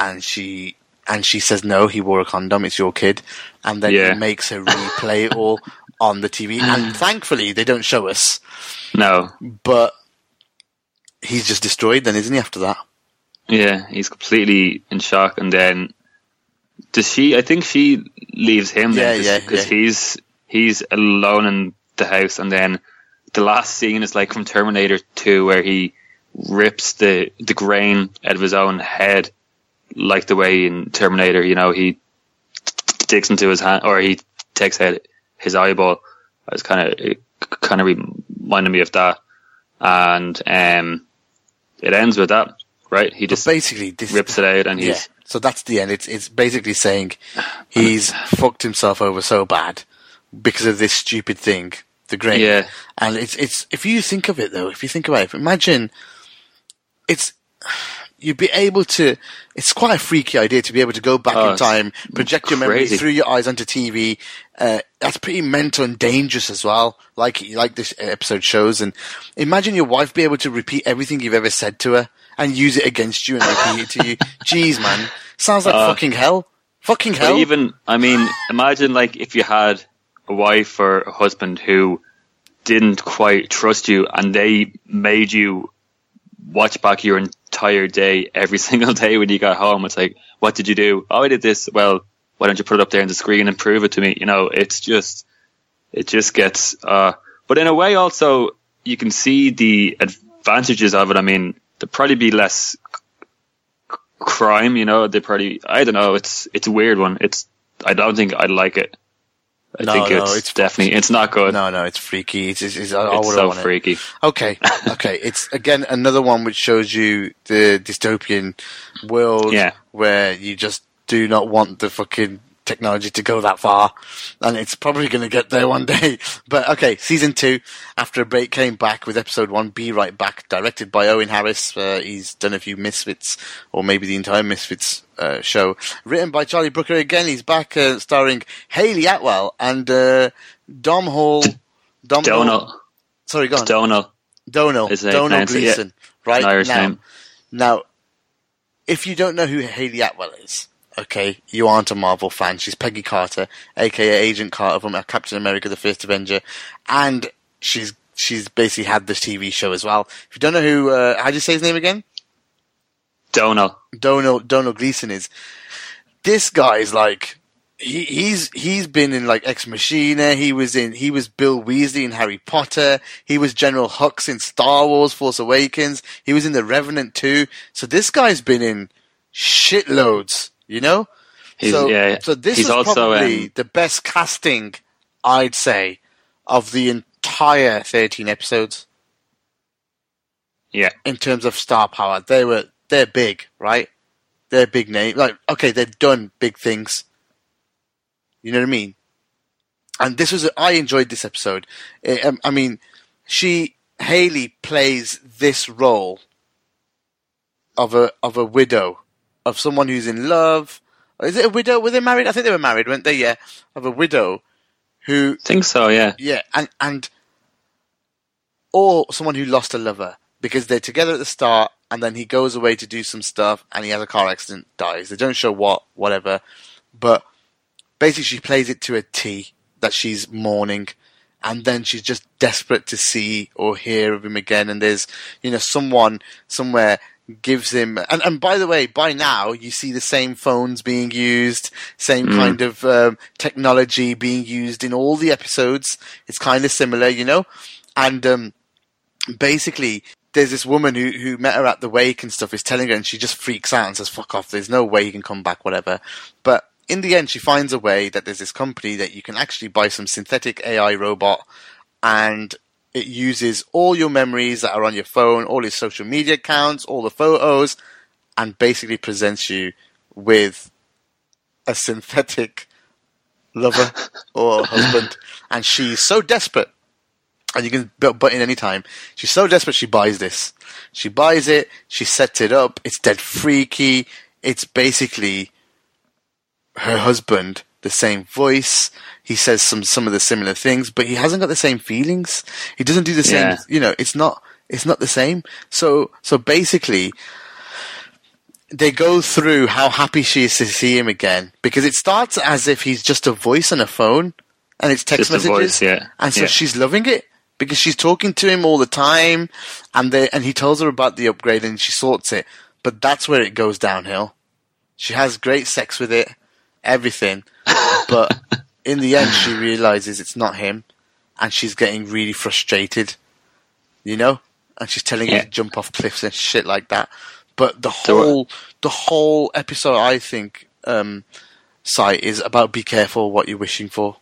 and she and she says no, he wore a condom. It's your kid, and then Yeah. he makes her replay it all *laughs* on the TV. And mm. thankfully, they don't show us, no. but he's just destroyed. Then, isn't he? After that, Yeah, he's completely in shock, and then does she? I think she leaves him. Yeah, then, yeah, because yeah. he's he's alone in the house, and then the last scene is like from Terminator Two, where he rips the the grain out of his own head, like the way in Terminator. You know, he digs into his hand, or he takes out his eyeball. I was kind of it kind of reminded me of that, and um, it ends with that. Right, he just basically, this rips it out and Yeah. he's So that's the end. It's it's basically saying he's fucked himself over so bad because of this stupid thing, the grain. Yeah. And it's it's if you think of it though, if you think about it, imagine it's you'd be able to. It's quite a freaky idea to be able to go back Oh, in time, project your memory through your eyes onto TV. Uh, that's pretty mental and dangerous as well, like like this episode shows. And imagine your wife be able to repeat everything you've ever said to her and use it against you and repeat it to you. *laughs* Jeez, man, sounds like fucking hell. Fucking hell. even I mean, imagine like if you had a wife or a husband who didn't quite trust you and they made you watch back your entire day every *laughs* single day when you got home. It's like, what did you do? Oh, I did this. Well, why don't you put it up there on the screen and prove it to me? You know, it's just, it just gets, uh, but in a way also you can see the advantages of it. I mean, there'd probably be less c- crime, you know, they probably, I don't know, it's, it's a weird one. It's, I don't think I'd like it. I No, think no, it's, it's definitely, it's not good. no, no, it's freaky. It's, it's, it's I, I it's wouldn't so want it. freaky. Okay, *laughs* okay. It's again another one which shows you the dystopian world Yeah. where you just do not want the fucking technology to go that far, and it's probably going to get there one day. *laughs* But okay, season two, after a break, came back with episode one. Be right back, directed by Owen Harris. Uh, he's done a few Misfits, or maybe the entire Misfits uh, show. Written by Charlie Brooker again. He's back, uh, starring Hayley Atwell and uh, Dom Hall. Dom Hall- Donal. Sorry, go on. Donal. Donal, Donal yeah. Gleeson, right? An Irish now, name. now, if you don't know who Hayley Atwell is, okay, you aren't a Marvel fan. She's Peggy Carter, aka Agent Carter from uh, Captain America: The First Avenger, and she's she's basically had this TV show as well. If you don't know who, uh, how do you say his name again? Donal. Donal Donal Gleeson is. This guy's like he, he's he's been in like Ex Machina. He was in he was Bill Weasley in Harry Potter. He was General Hux in Star Wars: Force Awakens. He was in The Revenant too. So this guy's been in shitloads. You know. He's- so yeah, so this is also, probably um, the best casting I'd say of the entire thirteen episodes Yeah. in terms of star power. They were they're big, right? They're big name. Like okay, they've done big things. You know what I mean? And this was I enjoyed this episode. I, um, I mean, she Hayley plays this role of a of a widow, of someone who's in love. Is it a widow? Were they married? I think they were married, weren't they? Yeah, of a widow who think so, yeah. yeah, and and or someone who lost a lover because they're together at the start, and then he goes away to do some stuff, and he has a car accident, dies. They don't show what, whatever, but basically she plays it to a T that she's mourning, and then she's just desperate to see or hear of him again. And there's you know someone somewhere gives him and, and by the way by now you see the same phones being used same kind of um, technology being used in all the episodes it's kind of similar you know and um, basically there's this woman who who met her at the wake and stuff is telling her, and she just freaks out and says, "Fuck off! There's no way you can come back, whatever." But in the end, she finds a way that there's this company that you can actually buy some synthetic AI robot, and it uses all your memories that are on your phone, all your social media accounts, all the photos, and basically presents you with a synthetic lover *laughs* or husband. And she's so desperate, and you can butt in any time. She's so desperate she buys this. She buys it, she sets it up, it's dead freaky. It's basically her husband, the same voice. He says some some of the similar things, but he hasn't got the same feelings. He doesn't do the same. Yeah. You know, it's not it's not the same. So so basically, they go through how happy she is to see him again because it starts as if he's just a voice on a phone and it's text Just messages, voice, yeah. and so Yeah. she's loving it because she's talking to him all the time, and they and he tells her about the upgrade and she sorts it. But that's where it goes downhill. She has great sex with it, everything, but *laughs* in the end, she realizes it's not him, and she's getting really frustrated. You know, and she's telling him to jump off cliffs and shit like that. But the So, uh, whole the whole episode, I think, um, site is about be careful what you're wishing for.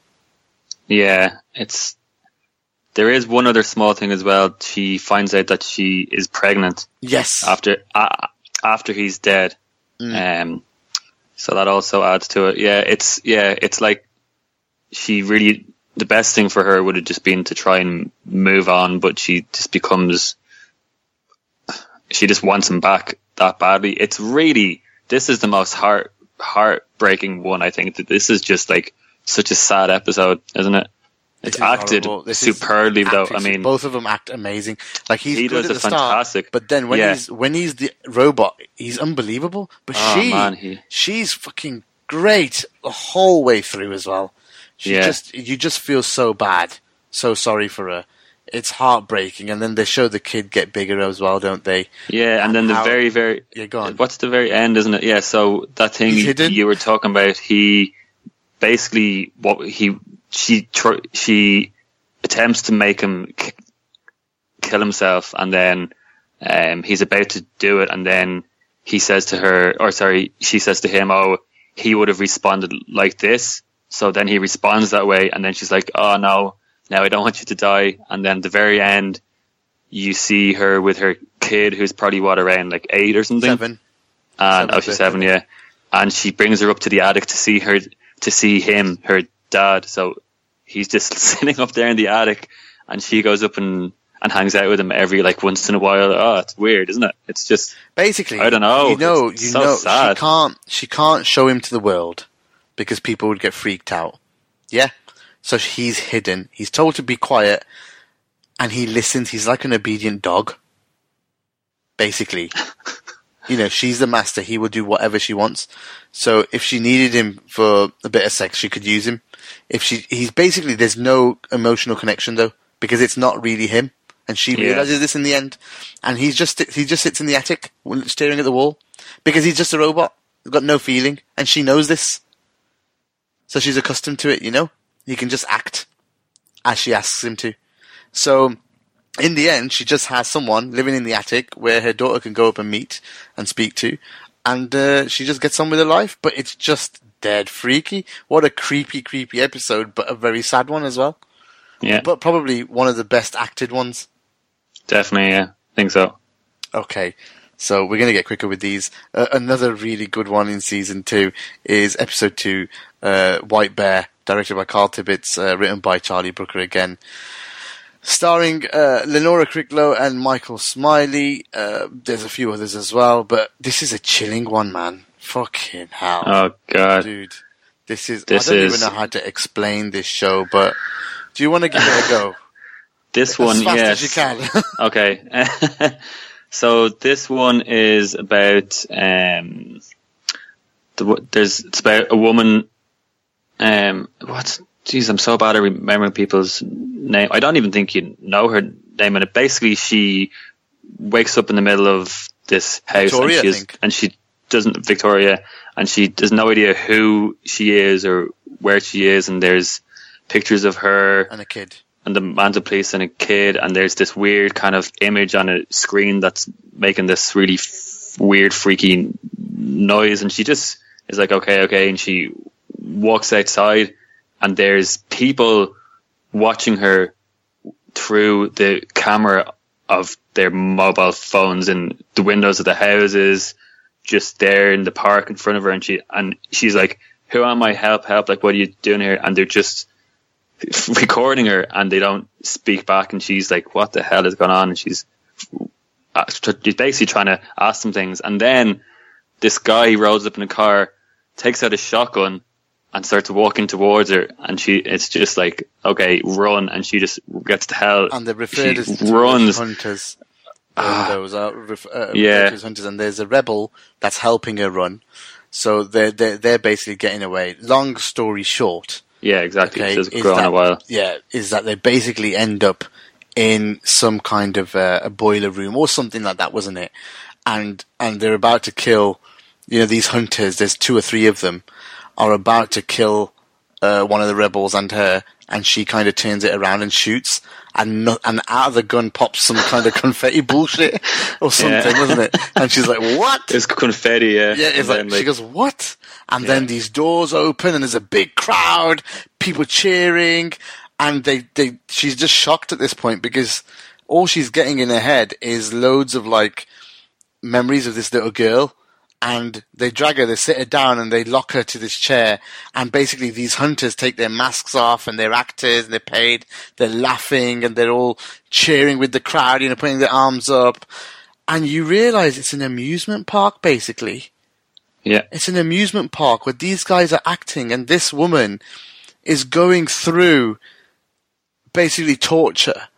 Yeah, it's. There is one other small thing as well. She finds out that she is pregnant Yes, after uh, after he's dead. Mm. Um, so that also adds to it. Yeah, it's yeah, it's like she really the best thing for her would have just been to try and move on, but she just becomes she just wants him back that badly. It's really this is the most heart heartbreaking one. I think that this is just like such a sad episode, isn't it? It It's acted horrible. This is superbly though. I mean, both of them act amazing. Like he's He good does at a the start, fantastic- but then when yeah. he's when he's the robot, he's unbelievable. But Oh, she, man, he- she's fucking great the whole way through as well. She Yeah. just you just feel so bad, so sorry for her. It's heartbreaking, and then they show the kid get bigger as well, don't they? Yeah, and then the How- very, very Yeah, go on. what's the very end, isn't it? Yeah, so that thing He's you, hidden? you were talking about, he basically what he she tr- she attempts to make him k- kill himself, and then um, he's about to do it, and then he says to her, or sorry, she says to him, "Oh, he would have responded like this." So then he responds that way, and then she's like, "Oh no, now I don't want you to die." And then the very end, you see her with her kid, who's probably what around like eight or something, Seven. and Seven oh, she's seven, yeah. And she brings her up to the attic to see her, to see him, her dad. So he's just *laughs* sitting up there in the attic, and she goes up and and hangs out with him every like once in a while. Oh, it's weird, isn't it? It's just Basically, I don't know. You know, It's you so know, sad. she can't. She can't show him to the world because people would get freaked out. Yeah, so he's hidden. He's told to be quiet, and he listens. He's like an obedient dog. Basically, *laughs* you know, she's the master. He will do whatever she wants. So if she needed him for a bit of sex, she could use him. If she, he's basically there's no emotional connection though because it's not really him, and she Yeah. realizes this in the end. And he's just he just sits in the attic staring at the wall because he's just a robot. He's got no feeling, and she knows this. So she's accustomed to it, you know. He can just act as she asks him to. So in the end, she just has someone living in the attic where her daughter can go up and meet and speak to, and uh, she just gets on with her life. But it's just dead freaky. What a creepy, creepy episode, but a very sad one as well. yeah, But probably one of the best acted ones. definitely. Yeah, I think so. Okay, so we're going to get quicker with these. Uh, another really good one in season two is episode two, uh, White Bear, directed by Carl Tibbetts, uh, written by Charlie Brooker again. Starring uh, Lenora Crichlow and Michael Smiley. Uh, there's a few others as well, but this is a chilling one, man. Fucking hell. Oh God, Dude, this is. This I don't is- even know how to explain this show, but do you want to give it a go? *laughs* this as one, yes. as you can. *laughs* Okay. *laughs* so this one is about um, the, there's it's about a woman. Um, what? Jeez, I'm so bad at remembering people's name. I don't even think you know her name. And it basically, she wakes up in the middle of this house, Victoria, and she is, and she doesn't Victoria, and she has no idea who she is or where she is. And there's pictures of her and a kid. and the mantelpiece and a kid, and there's this weird kind of image on a screen that's making this really f- weird, freaky noise, and she just is like, okay, okay, and she walks outside, and there's people watching her through the camera of their mobile phones in the windows of the houses, just there in the park in front of her, and she and she's like, "Who am I? Help! Help! Like, what are you doing here?" And they're just *laughs* recording her, and they don't speak back, and she's like, "What the hell is going on?" And she's uh, she's basically trying to ask some things, and then this guy rolls up in a car, takes out a shotgun, and starts walking towards her, and she it's just like, okay, run, and she just gets to hell. And they're referred She to runs. hunters. Ah. those are ref- uh, Yeah. hunters, and there's a rebel that's helping her run. So they're they're, they're basically getting away. Long story short, Yeah, exactly. okay, is grown that, a while. Yeah, is that they basically end up in some kind of uh, a boiler room or something like that, wasn't it? And and they're about to kill, you know, these hunters. There's two or three of them are about to kill uh, one of the rebels and her, and she kind of turns it around and shoots, and no, and out of the gun pops some kind of confetti bullshit or something, Yeah. wasn't it? And she's like, "What?" It's confetti, yeah. Yeah, it's And like, she goes, "What?" And then these doors open, and there's a big crowd, people cheering, and they they she's just shocked at this point because all she's getting in her head is loads of like memories of this little girl. And they drag her, they sit her down, and they lock her to this chair. And basically, these hunters take their masks off, and they're actors, and they're paid. They're laughing, and they're all cheering with the crowd, you know, putting their arms up. And you realize it's an amusement park, basically. yeah, It's an amusement park where these guys are acting and this woman is going through basically torture.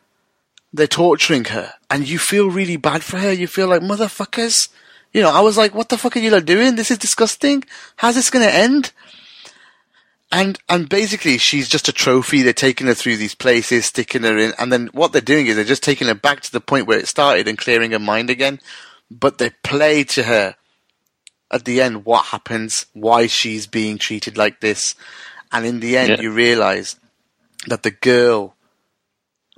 They're torturing her and you feel really bad for her. You feel like motherfuckers. You know, I was like, what the fuck are you doing? This is disgusting. How's this going to end? And, and basically she's just a trophy. They're taking her through these places, sticking her in. And then what they're doing is they're just taking her back to the point where it started and clearing her mind again. But they play to her at the end what happens, why she's being treated like this, and in the end Yeah. you realize that the girl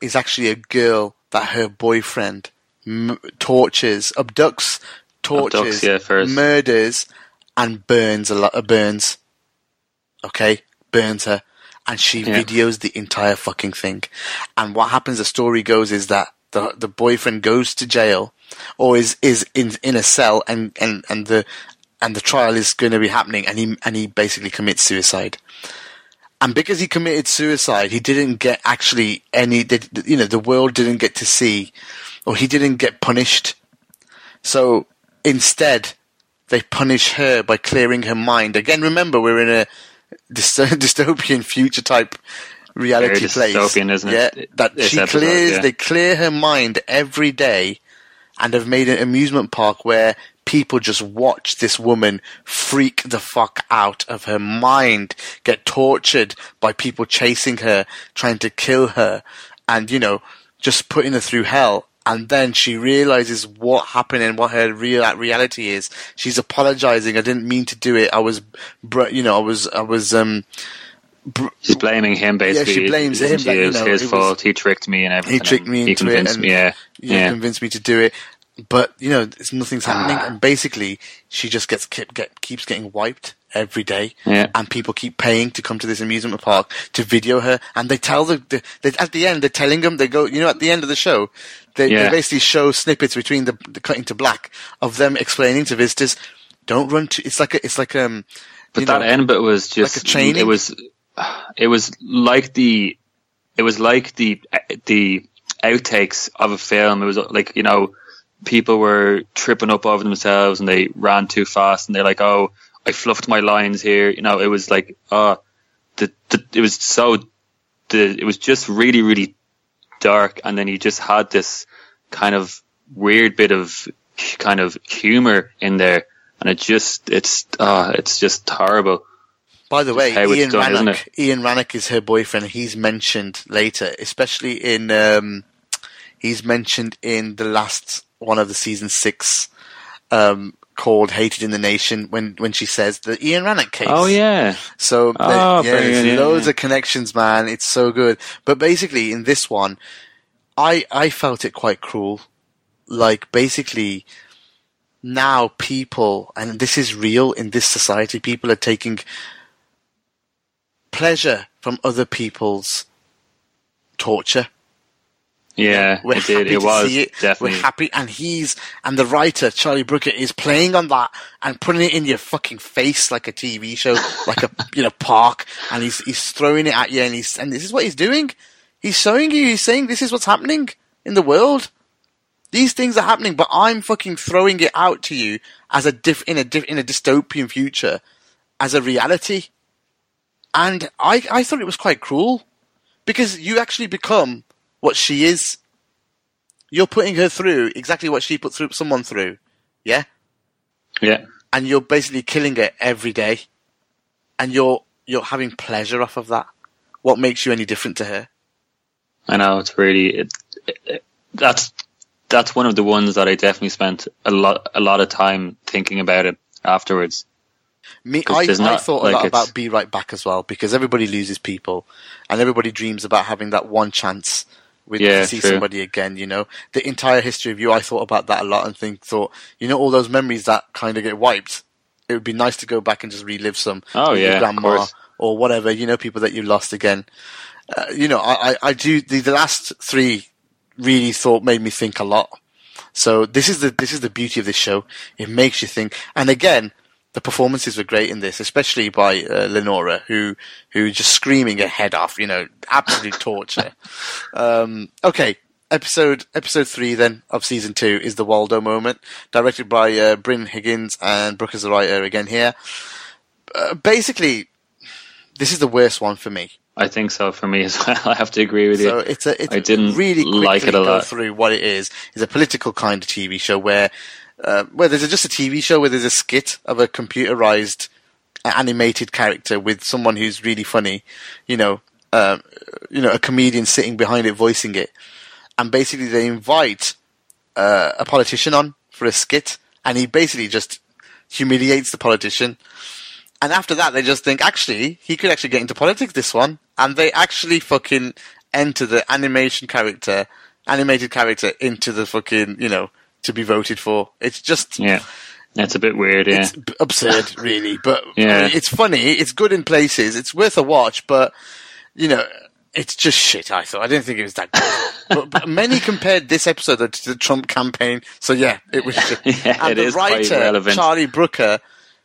is actually a girl that her boyfriend m- tortures, abducts, tortures, Abducts, yeah, murders, and burns a lot. Uh, burns, okay, burns her, and she Yeah. videos the entire fucking thing. And what happens? The story goes is that the the boyfriend goes to jail, or is is in in a cell, and and and the and the trial is going to be happening, and he and he basically commits suicide. And because he committed suicide, he didn't get actually any. You know, the world didn't get to see, or he didn't get punished. So instead, they punish her by clearing her mind. Again, remember we're in a *laughs* dystopian future type reality Very place. dystopian, isn't it? Yeah, that This she episode, clears. yeah. They clear her mind every day, and have made an amusement park where people just watch this woman freak the fuck out of her mind, get tortured by people chasing her, trying to kill her, and you know, just putting her through hell. And then she realizes what happened and what her real reality is. She's apologizing. I didn't mean to do it. I was, you know, I was, I was, um, She's blaming him basically. Yeah, she blames him She you it was know, his it was- fault. He tricked me and everything. he tricked me into he it and me. Yeah, yeah. convinced me to do it. But you know, it's, nothing's happening, and basically, she just gets keep, get, keeps getting wiped every day, Yeah. and people keep paying to come to this amusement park to video her, and they tell the, the they, at the end they're telling them they go, you know, at the end of the show, they, they basically show snippets between the, the cutting to black of them explaining to visitors, don't run to. It's like a, it's like um, But that know, end bit was just like a training? It was, it was like the, it was like the the outtakes of a film. It was like you know, people were tripping up over themselves and they ran too fast and they're like, oh, I fluffed my lines here. You know, it was like, uh the, the it was so, the it was just really really dark, and then you just had this kind of weird bit of kind of humor in there, and it just it's uh it's just horrible. By the way, Ian done, Rannoch, Iain Rannoch is her boyfriend. He's mentioned later, especially in um, he's mentioned in the last one of the season six um, called "Hated in the Nation" when when she says the Iain Rannoch case. Oh yeah. So Oh, there- yeah, there's good, loads yeah. of connections, man. It's so good. But basically, in this one, I I felt it quite cruel. Like basically, now people, and this is real in this society, people are taking pleasure from other people's torture. Yeah, *laughs* We're it did. happy It to was see it. definitely. We're happy, and he's and the writer Charlie Brooker is playing on that and putting it in your fucking face like a TV show, *laughs* like a you know park, and he's he's throwing it at you, and he's and this is what he's doing. He's showing you. He's saying this is what's happening in the world. These things are happening, but I'm fucking throwing it out to you as a diff in a diff, in a dystopian future, as a reality. And I I thought it was quite cruel because you actually become what she is. You're putting her through exactly what she put through someone through, yeah, yeah. and you're basically killing her every day, and you're you're having pleasure off of that. What makes you any different to her? I know it's really it, it, it- that's that's one of the ones that I definitely spent a lot a lot of time thinking about it afterwards. Me, I, there's I not, thought like, a lot about Be Right Back as well because everybody loses people, and everybody dreams about having that one chance with Yeah, to see true. somebody again. You know, the entire history of you. I thought about that a lot and think thought, you know, all those memories that kind of get wiped. It would be nice to go back and just relive some. Oh, yeah, grandma or whatever. You know, people that you lost again. Uh, you know, I, I, I do the, the last three really thought made me think a lot. So this is the this is the beauty of this show. It makes you think. And again, the performances were great in this, especially by uh, Lenora, who who just screaming her head off. You know, absolute *laughs* torture. Um, okay, episode episode three then of season two is the Waldo moment, directed by uh, Bryn Higgins and Brooke as the writer again here. Uh, basically, this is the worst one for me. I think so for me as *laughs* well. I have to agree with you. So it's a it's I didn't really like it a lot. through what it is. It's a political kind of TV show where uh, where there's just a TV show where there's a skit of a computerized uh, animated character with someone who's really funny, you know, um, you know, a comedian sitting behind it voicing it, and basically they invite uh, a politician on for a skit, and he basically just humiliates the politician. And after that, they just think, actually, he could actually get into politics, this one. And they actually fucking enter the animation character, animated character into the fucking, you know, to be voted for. It's just, yeah, That's a bit weird. Yeah, it's absurd, *laughs* really. But Yeah. it's funny. It's good in places. It's worth a watch. But you know, it's just shit. I thought. I didn't think it was that good. *laughs* but, but many compared this episode to the Trump campaign. So yeah, it was. *laughs* Yeah, and it the is quite writer. Charlie Brooker,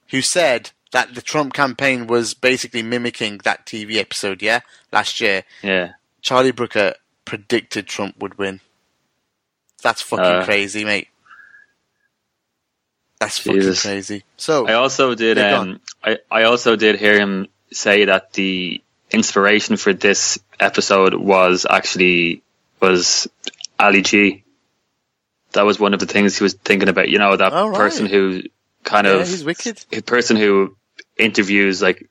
who said that the Trump campaign was basically mimicking that TV episode. Yeah, last year. yeah. Charlie Brooker predicted Trump would win. That's fucking Uh, crazy, mate. That's fucking Jesus. crazy. So I also did. Um, I I also did hear him say that the inspiration for this episode was actually was Ali G. That was one of the things he was thinking about. You know, that right. person who kind yeah, of he's wicked. person who interviews like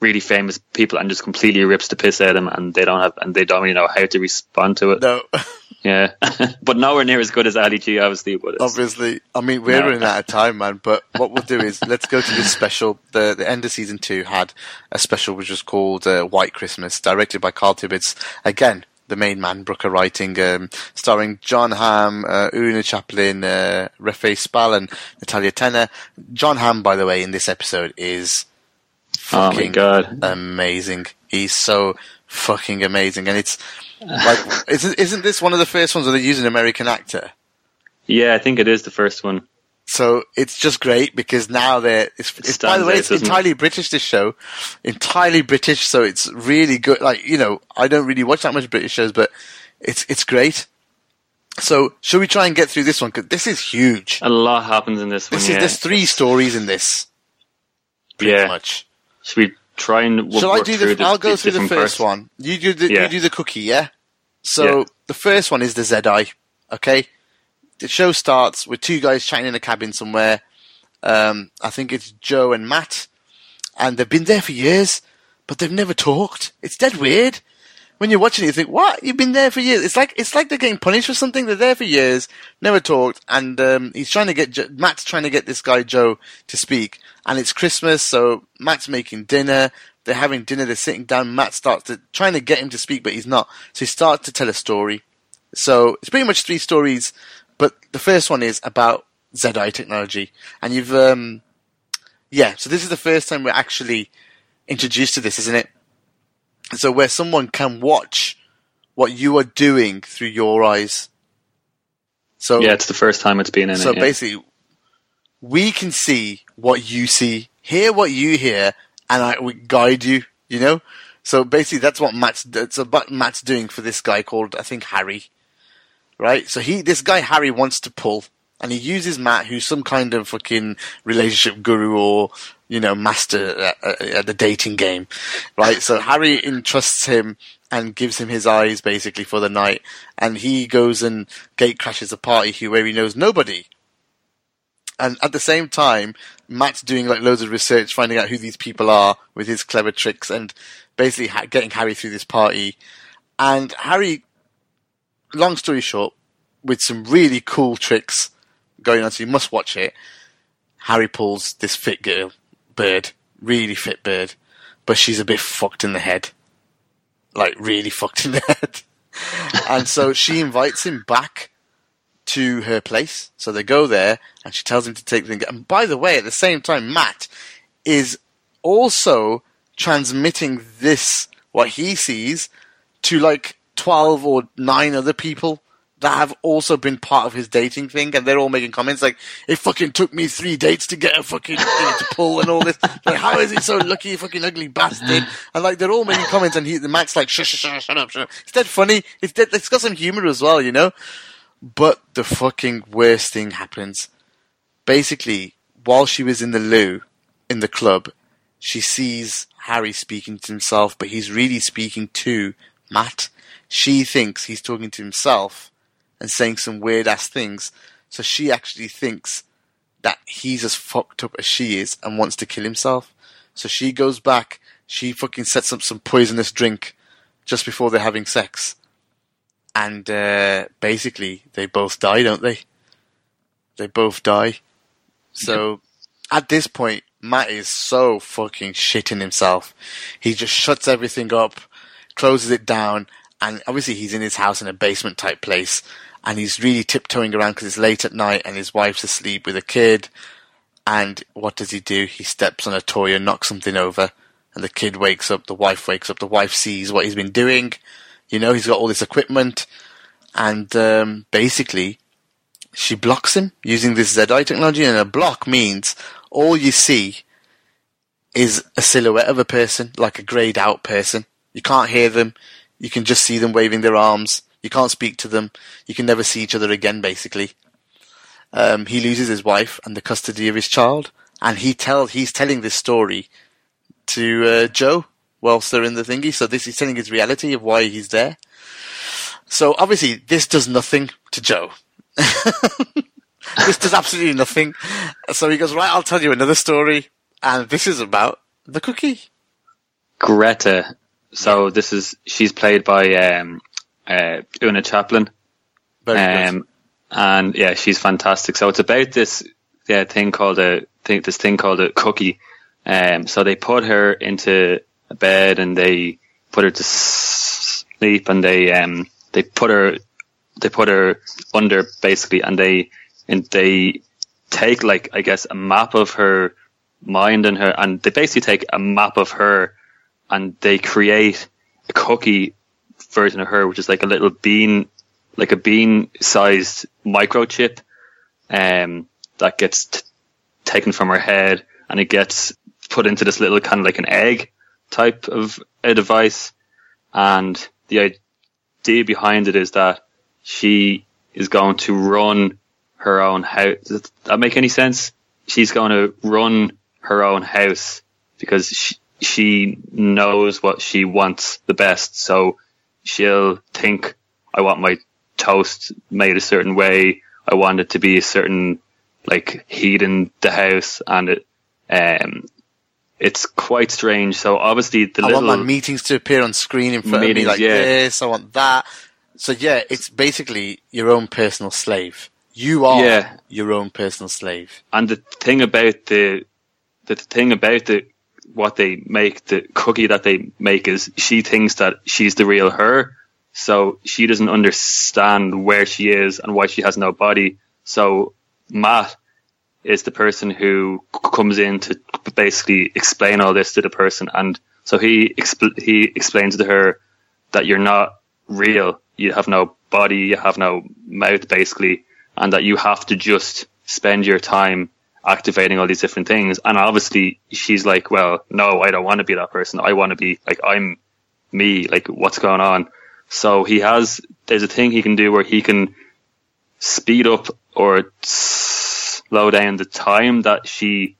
really famous people and just completely rips the piss out of them, and they don't have and they don't really know how to respond to it. No, *laughs* Yeah, *laughs* but nowhere near as good as Ali G, obviously. But obviously. I mean, we're No. running out of time, man. But what we'll do is let's go to this special. The the end of season two had a special which was called uh, White Christmas, directed by Carl Tibbetts. Again, the main man, Brooker writing, um, starring John Hamm, uh, Oona Chaplin, uh, Rafe Spall, and Natalia Tena. John Hamm, by the way, in this episode is oh my fucking god, amazing. He's so fucking amazing, and it's *laughs* like, isn't isn't this one of the first ones where they use an American actor? yeah, I think it is the first one. So it's just great because now they're. It's, it's by the way, it's doesn't it? entirely British. This show, entirely British. So it's really good. Like you know, I don't really watch that much British shows, but it's it's great. So should we try and get through this one? Because this is huge. A lot happens in this one. This yeah. there's three stories in this. Pretty Yeah. much. Should we try and w- Shall I do the? I'll go through the first parts? one. You do the. Yeah. You do the cookie, yeah. So Yeah. the first one is the Z-Eye. Okay, the show starts with two guys chatting in a cabin somewhere. Um, I think it's Joe and Matt, and they've been there for years, but they've never talked. It's dead weird. When you're watching it, you think, "What? You've been there for years." It's like it's like they're getting punished for something. They're there for years, never talked, and um, he's trying to get Matt's trying to get this guy Joe to speak, and it's Christmas, so Matt's making dinner. They're having dinner. They're sitting down. Matt starts to trying to get him to speak, but he's not. So he starts to tell a story. So it's pretty much three stories, but the first one is about Z-Eye technology, and you've um, yeah. So this is the first time we're actually introduced to this, isn't it? So where someone can watch what you are doing through your eyes. So Yeah, it's the first time it's been in so it. yeah. basically, we can see what you see, hear what you hear, and I we guide you. You know. So basically, that's what Matt's that's what Matt's doing for this guy called I think Harry, right? So he this guy Harry wants to pull, and he uses Matt, who's some kind of fucking relationship guru or you know master at, at- the dating game, right? So Harry entrusts him and gives him his eyes basically for the night, and he goes and gate crashes a party where he knows nobody. And at the same time, Matt's doing like loads of research, finding out who these people are with his clever tricks, and basically ha- getting Harry through this party. And Harry, long story short, with some really cool tricks going on, so you must watch it. Harry pulls this fit girl, bird, really fit bird, but she's a bit fucked in the head. Like, really fucked in the *laughs* head. and so she invites him back to her place. So they go there, and she tells him to take the. And by the way, at the same time, Matt is also transmitting this, what he sees, to like 12 or 9 other people that have also been part of his dating thing, and they're all making comments like, it fucking took me three dates to get a fucking thing to pull and all this. Like, how is he so lucky, you fucking ugly bastard? And like, they're all making comments, and he, the Matt's like, shut, shut, shut up, shut up. It's dead funny. It's dead, it's got some humor as well, you know? But the fucking worst thing happens. Basically, while she was in the loo, in the club, she sees Harry speaking to himself, but he's really speaking to Matt. She thinks he's talking to himself and saying some weird ass things. So she actually thinks that he's as fucked up as she is and wants to kill himself. So she goes back, she fucking sets up some poisonous drink just before they're having sex. And uh, basically, they both die, don't they? They both die. So at this point, Matt is so fucking shitting himself. He just shuts everything up, closes it down, and obviously he's in his house in a basement type place, and he's really tiptoeing around because it's late at night and his wife's asleep with a kid. And what does he do? He steps on a toy and knocks something over, and the kid wakes up. The wife wakes up. The wife sees what he's been doing. You know, he's got all this equipment, and um, basically, she blocks him using this Z-Eye technology. And a block means all you see is a silhouette of a person, like a grayed out person. You can't hear them. You can just see them waving their arms. You can't speak to them. You can never see each other again, basically. Um, he loses his wife and the custody of his child, and he tell he's telling this story to uh, Joe whilst they're in the thingy. So this is telling his reality of why he's there. So obviously, this does nothing to Joe. *laughs* this does absolutely nothing. So he goes, right, I'll tell you another story, and this is about the cookie. Greta. So this is she's played by um, uh, Oona Chaplin, um, and yeah, she's fantastic. So it's about this yeah thing called a thing this thing called a cookie. Um, so they put her into a bed and they put her to sleep and they um they put her they put her under basically and they and they take like I guess a map of her mind and her and they basically take a map of her and they create a cookie version of her which is like a little bean like a bean sized microchip um that gets t- taken from her head and it gets put into this little kind of like an egg type of a device and the idea behind it is that she is going to run her own house. Does that make any sense? She's going to run her own house because she, she knows what she wants the best. So she'll think, I want my toast made a certain way. I want it to be a certain like heat in the house and it, um, it's quite strange. So obviously the I want my meetings to appear on screen in front of me like yeah. this. I want that. So yeah, it's basically your own personal slave. You are Yeah. your own personal slave. and the thing about the the thing about the what they make the cookie that they make is she thinks that she's the real her. So she doesn't understand where she is and why she has no body. So matt is the person who comes in to basically explain all this to the person. And so he he explains to her that you're not real. You have no body. You have no mouth basically and that you have to just spend your time activating all these different things. And obviously she's like, well, no, I don't want to be that person. I want to be like, I'm me, like what's going on? So he has, there's a thing he can do where he can speed up or slow down the time that she,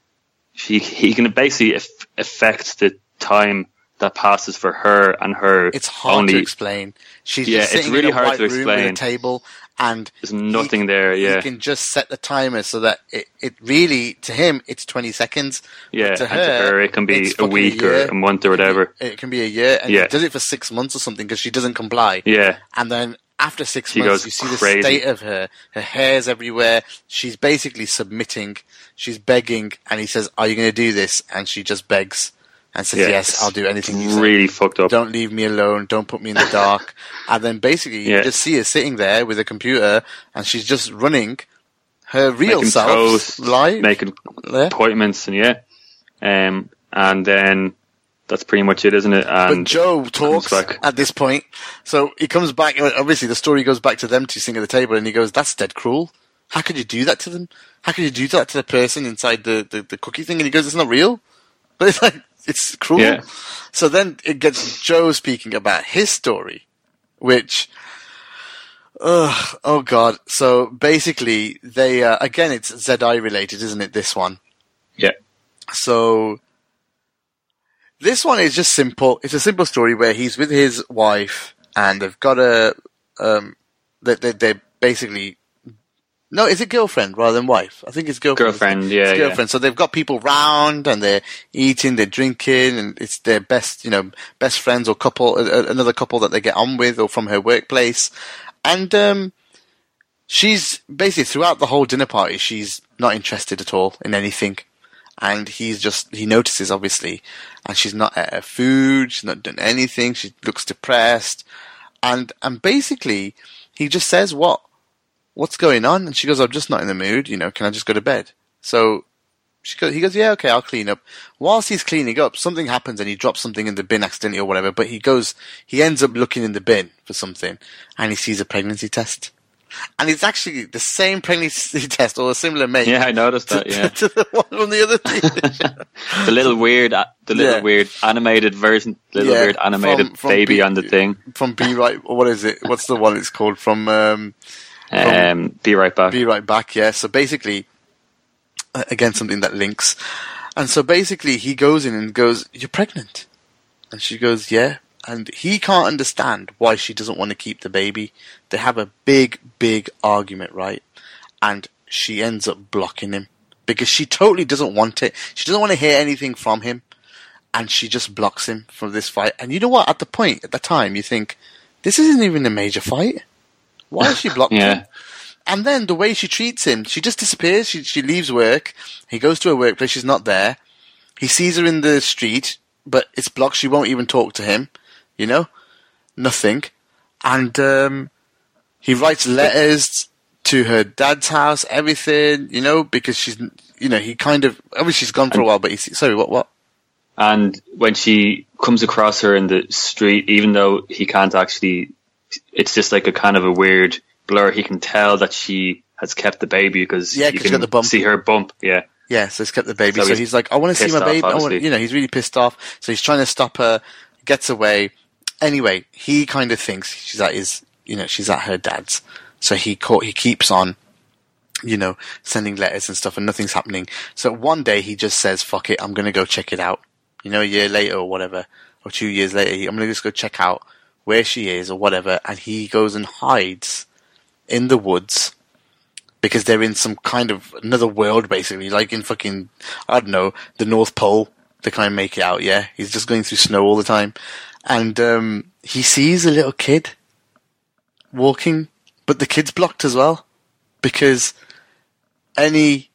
she, he can basically eff- affect the time that passes for her and her It's hard only to explain. She's Yeah, it's really in a hard white to room with a table, and There's nothing he- there, yeah. he can just set the timer so that it, it really to him it's twenty seconds. Yeah, to her, to her it can be a week or a month or It can be- whatever. It can be a year, and Yeah. he does it for six months or something because she doesn't comply. Yeah. and then after six She months, you see the state of her. Her hair's everywhere. She's basically submitting. She's begging, and he says, "Are you going to do this?" And she just begs and says, Yeah, "Yes, I'll do anything you say." Really fucked up. Don't leave me alone. Don't put me in the dark. *laughs* and then basically, you Yeah. just see her sitting there with a computer, and she's just running her real making self toast, live. making Yeah. appointments, and yeah, um, and then that's pretty much it, isn't it? But And Joe talks at this point, so he comes back. Obviously, the story goes back to them two sitting at the table, and he goes, "That's dead cruel. How could you do that to them? How could you do that to the person inside the, the, the cookie thing?" And he goes, "It's not real." *laughs* But it's like it's cruel. Yeah. So then it gets Joe speaking about his story, which, ugh, oh god. So basically, they uh, again, it's Z-Eye related, isn't it? This one. yeah, So this one is just simple. It's a simple story where he's with his wife and they've got a um they they they basically no, is it girlfriend rather than wife? I think it's girlfriend. Girlfriend, yeah, It's yeah. girlfriend. So they've got people round and they're eating, they're drinking, and it's their best, you know, best friends or couple, a- a- another couple that they get on with or from her workplace. And um, she's basically throughout the whole dinner party, she's not interested at all in anything. And he's just, he notices obviously, and she's not at her food, she's not done anything, she looks depressed. And, and basically, he just says, what, what's going on? And she goes, I'm just not in the mood, you know, can I just go to bed? So she goes, he goes, yeah, okay, I'll clean up. Whilst he's cleaning up, something happens and he drops something in the bin accidentally or whatever, but he goes, he ends up looking in the bin for something and he sees a pregnancy test. And it's actually the same pregnancy *laughs* test or a similar make. yeah. I noticed to, that. Yeah, *laughs* to the one from the other *laughs* the little weird, the little Yeah. weird animated version, little Yeah, weird animated from- from baby B- on the thing. from Be Right, what is it? What's the one it's called? From, um, Um, be right back. Be right back, yeah. So basically, uh, again, something that links. And so basically, he goes in and goes, You're pregnant. And she goes, Yeah. And he can't understand why she doesn't want to keep the baby. They have a big, big argument, right? And she ends up blocking him because she totally doesn't want it. She doesn't want to hear anything from him. And she just blocks him from this fight. And you know what? At the point, at the time, you think, This isn't even a major fight. Why is she blocked Yeah. him? And then the way she treats him, she just disappears. She she leaves work. He goes to her workplace. She's not there. He sees her in the street, but it's blocked. She won't even talk to him. You know, nothing. And um, he writes letters to her dad's house. Everything, you know, because she's, you know, he kind of obviously she's gone for a while. But he's sorry, what what? And when she comes across her in the street, even though he can't actually, it's just like a kind of a weird blur. He can tell that she has kept the baby because Yeah, you can got the bump. see her bump. Yeah, Yeah, so he's kept the baby. So So, he's he's like, I want to see my off, baby. I want, you know, he's really pissed off. So he's trying to stop her, gets away. Anyway, he kind of thinks she's at his, you know, she's at her dad's. So he caught, he keeps on, you know, sending letters and stuff and nothing's happening. So one day he just says, fuck it, I'm going to go check it out. You know, a year later or whatever, or two years later, I'm going to just go check out where she is or whatever. And he goes and hides in the woods because they're in some kind of another world, basically, like in fucking, I don't know, the North Pole. they kind of make it out. Yeah, he's just going through snow all the time, and um, he sees a little kid walking, but the kid's blocked as well because any,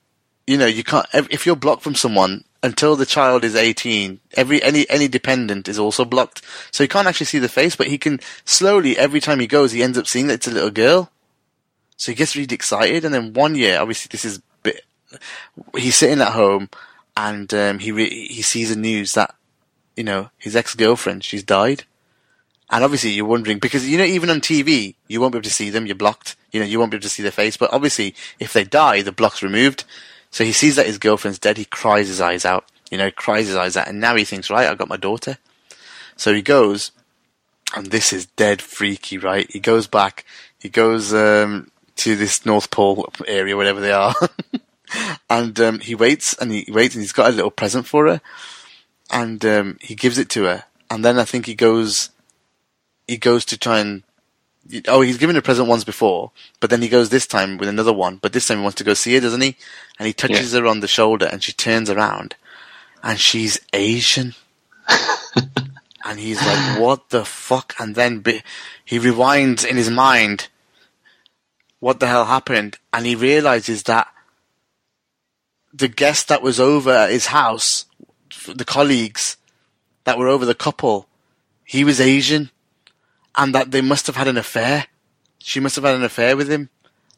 you know, you can't if you're blocked from someone until the child is 18. Every any any dependent is also blocked, so he can't actually see the face, but he can slowly every time he goes, he ends up seeing that it's a little girl. So he gets really excited, and then one year, obviously, this is bit. He's sitting at home, and um, he re- he sees the news that you know his ex girlfriend she's died, and obviously you're wondering because you know even on TV you won't be able to see them, you're blocked. You know you won't be able to see their face, but obviously if they die, the block's removed. So he sees that his girlfriend's dead. He cries his eyes out. You know, cries his eyes out, and now he thinks, right, I got my daughter. So he goes, and this is dead freaky, right? He goes back. He goes um, to this North Pole area, whatever they are. *laughs* and um, he waits and he waits and he's got a little present for her and um, he gives it to her and then I think he goes he goes to try and oh he's given a present once before but then he goes this time with another one but this time he wants to go see her doesn't he? And he touches her on the shoulder and she turns around and she's Asian. *laughs* And he's like what the fuck? And then bi- he rewinds in his mind what the hell happened? And he realizes that the guest that was over at his house, the colleagues that were over the couple, he was Asian, and that they must have had an affair. She must have had an affair with him,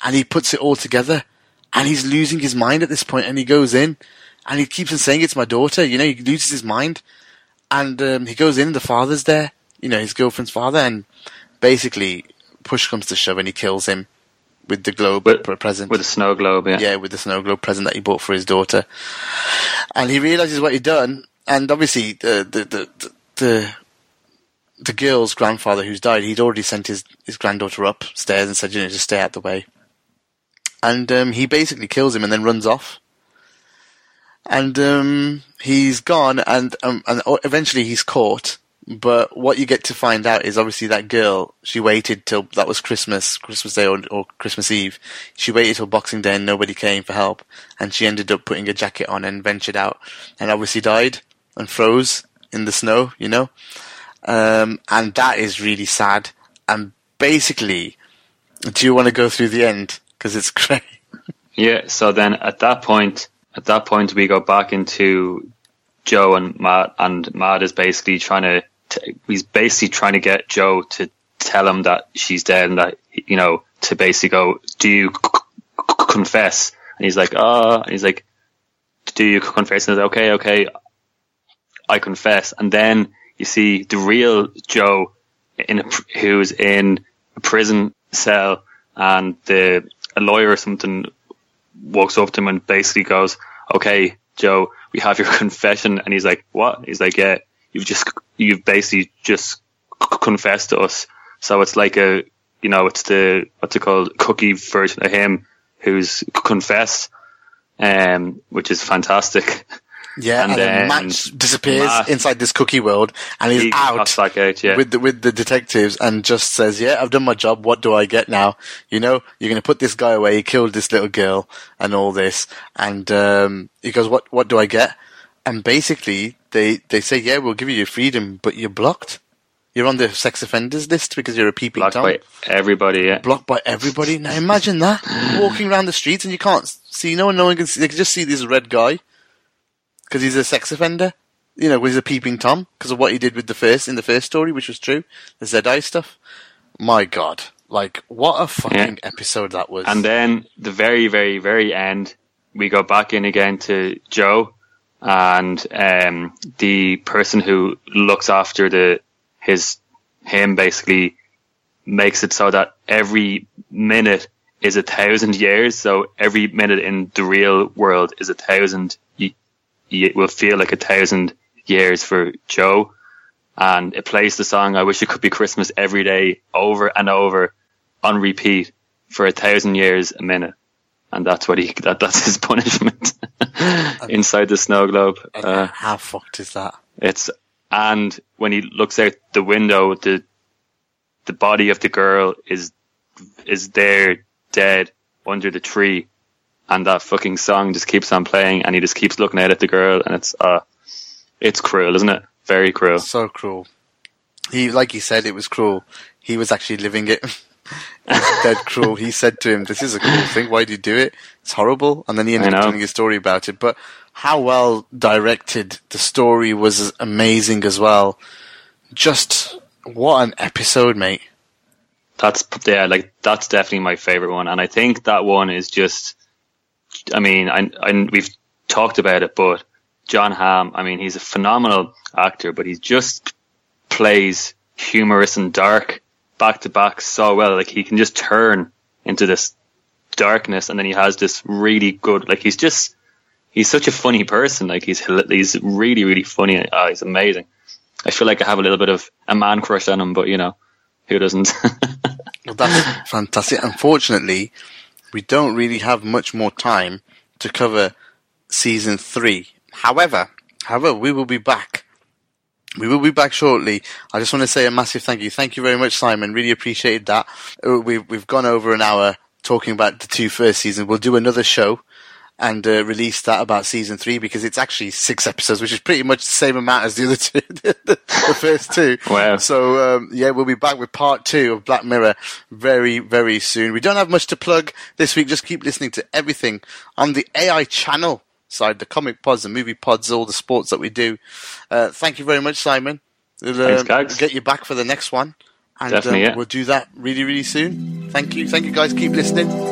and he puts it all together, and he's losing his mind at this point, and he goes in, and he keeps on saying it's my daughter. You know, he loses his mind, and um, he goes in. The father's there, you know, his girlfriend's father, and basically push comes to shove, and he kills him with the globe With- present with a snow globe. Yeah, yeah, with the snow globe present that he bought for his daughter. And he realizes what he'd done, and obviously the the the the, the, girl's grandfather who's died, he'd already sent his, his granddaughter upstairs and said, you know, just stay out the way. And um, he basically kills him and then runs off. And um, he's gone, and um, and eventually he's caught. But what you get to find out is obviously that girl. She waited till that was Christmas, Christmas Day or, or Christmas Eve. She waited till Boxing Day and nobody came for help, and she ended up putting a jacket on and ventured out, and obviously died and froze in the snow. You know, um, and that is really sad. And basically, do you want to go through the end because it's *laughs* great? yeah. So then at that point, at that point, we go back into Joe and Matt, and Matt is basically trying to. T- he's basically trying to get Joe to tell him that she's dead, and that you know to basically go, "Do you c- c- confess?" And he's like, "Ah," and he's like, "Do you confess?" And he's like, "Okay, okay, I confess." And then you see the real Joe in a, who's in a prison cell, and the a lawyer or something walks up to him and basically goes, "Okay, Joe, we have your *laughs* confession." And he's like, "What?" He's like, "Yeah, you've just you've basically just c- confessed to us." So it's like a you know, it's the what's it called, cookie version of him who's confessed, um, which is fantastic. *laughs* Yeah, And and, then then Matt disappears Matt- inside this cookie world, and he's He out out, yeah. with the with the detectives, and just says, "Yeah, I've done my job. What do I get now? You know, you're going to put this guy away. He killed this little girl, and all this." And um, he goes, "What? What do I get?" And basically, they they say, "Yeah, we'll give you your freedom, but you're blocked. You're on the sex offenders list because you're a peeping Blocked tom." by everybody. Yeah. blocked by everybody. Now imagine that walking around the streets and you can't see no one. No one can see. They can just see this red guy because he's a sex offender. You know, he's a peeping tom because of what he did with the first in the first story, which was true. The Z-Eye stuff. My God, like what a fucking episode that was. And then the very, very, very end, we go back in again to Joe and um, the person who looks after the his him basically makes it so that every minute is a thousand years. So every minute in the real world is a thousand. It will feel like a thousand years for Joe. And it plays the song "I Wish It Could Be Christmas" every day, over and over, on repeat for a thousand years a minute, and that's what he *laughs* that that's his *laughs* punishment *laughs* inside the snow globe. Uh, how fucked is that? it's and when he looks out the window, the the body of the girl is is there dead under the tree, and that fucking song just keeps on playing, and he just keeps looking out at the girl, and it's uh, It's cruel, isn't it? Very cruel. So cruel. He, like he said, it was cruel. He was actually living it. *laughs* it's dead cruel. He said to him, "This is a cruel thing. Why do you do it? It's horrible." And then he ended up telling a story about it. But how well directed the story was amazing as well. Just what an episode, mate. That's yeah, like that's definitely my favorite one, and I think that one is just. I mean, I, I we've talked about it, but Jon Hamm. I mean, he's a phenomenal actor, but he just plays humorous and dark back to back so well. Like he can just turn into this darkness, and then he has this really good. Like he's just he's such a funny person. Like he's he's really really funny. Oh, he's amazing. I feel like I have a little bit of a man crush on him, but you know, who doesn't? *laughs* Well, that's fantastic. Unfortunately, we don't really have much more time to cover season three. However, however, we will be back. We will be back shortly. I just want to say a massive thank you. Thank you very much, Simon. Really appreciated that. Uh, We've we've gone over an hour talking about the two first seasons. We'll do another show and uh, release that about season three because it's actually six episodes, which is pretty much the same amount as the other two, *laughs* the first two. Wow. So um, yeah, we'll be back with part two of Black Mirror very, very soon. We don't have much to plug this week. Just keep listening to everything on the AI channel side, the comic pods, the movie pods, all the sports that we do. Uh, thank you very much, Simon. We'll Thanks, um, Gags. get you back for the next one. And Definitely, um, yeah. we'll do that really, really soon. Thank you. Thank you guys. Keep listening.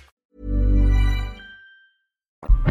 you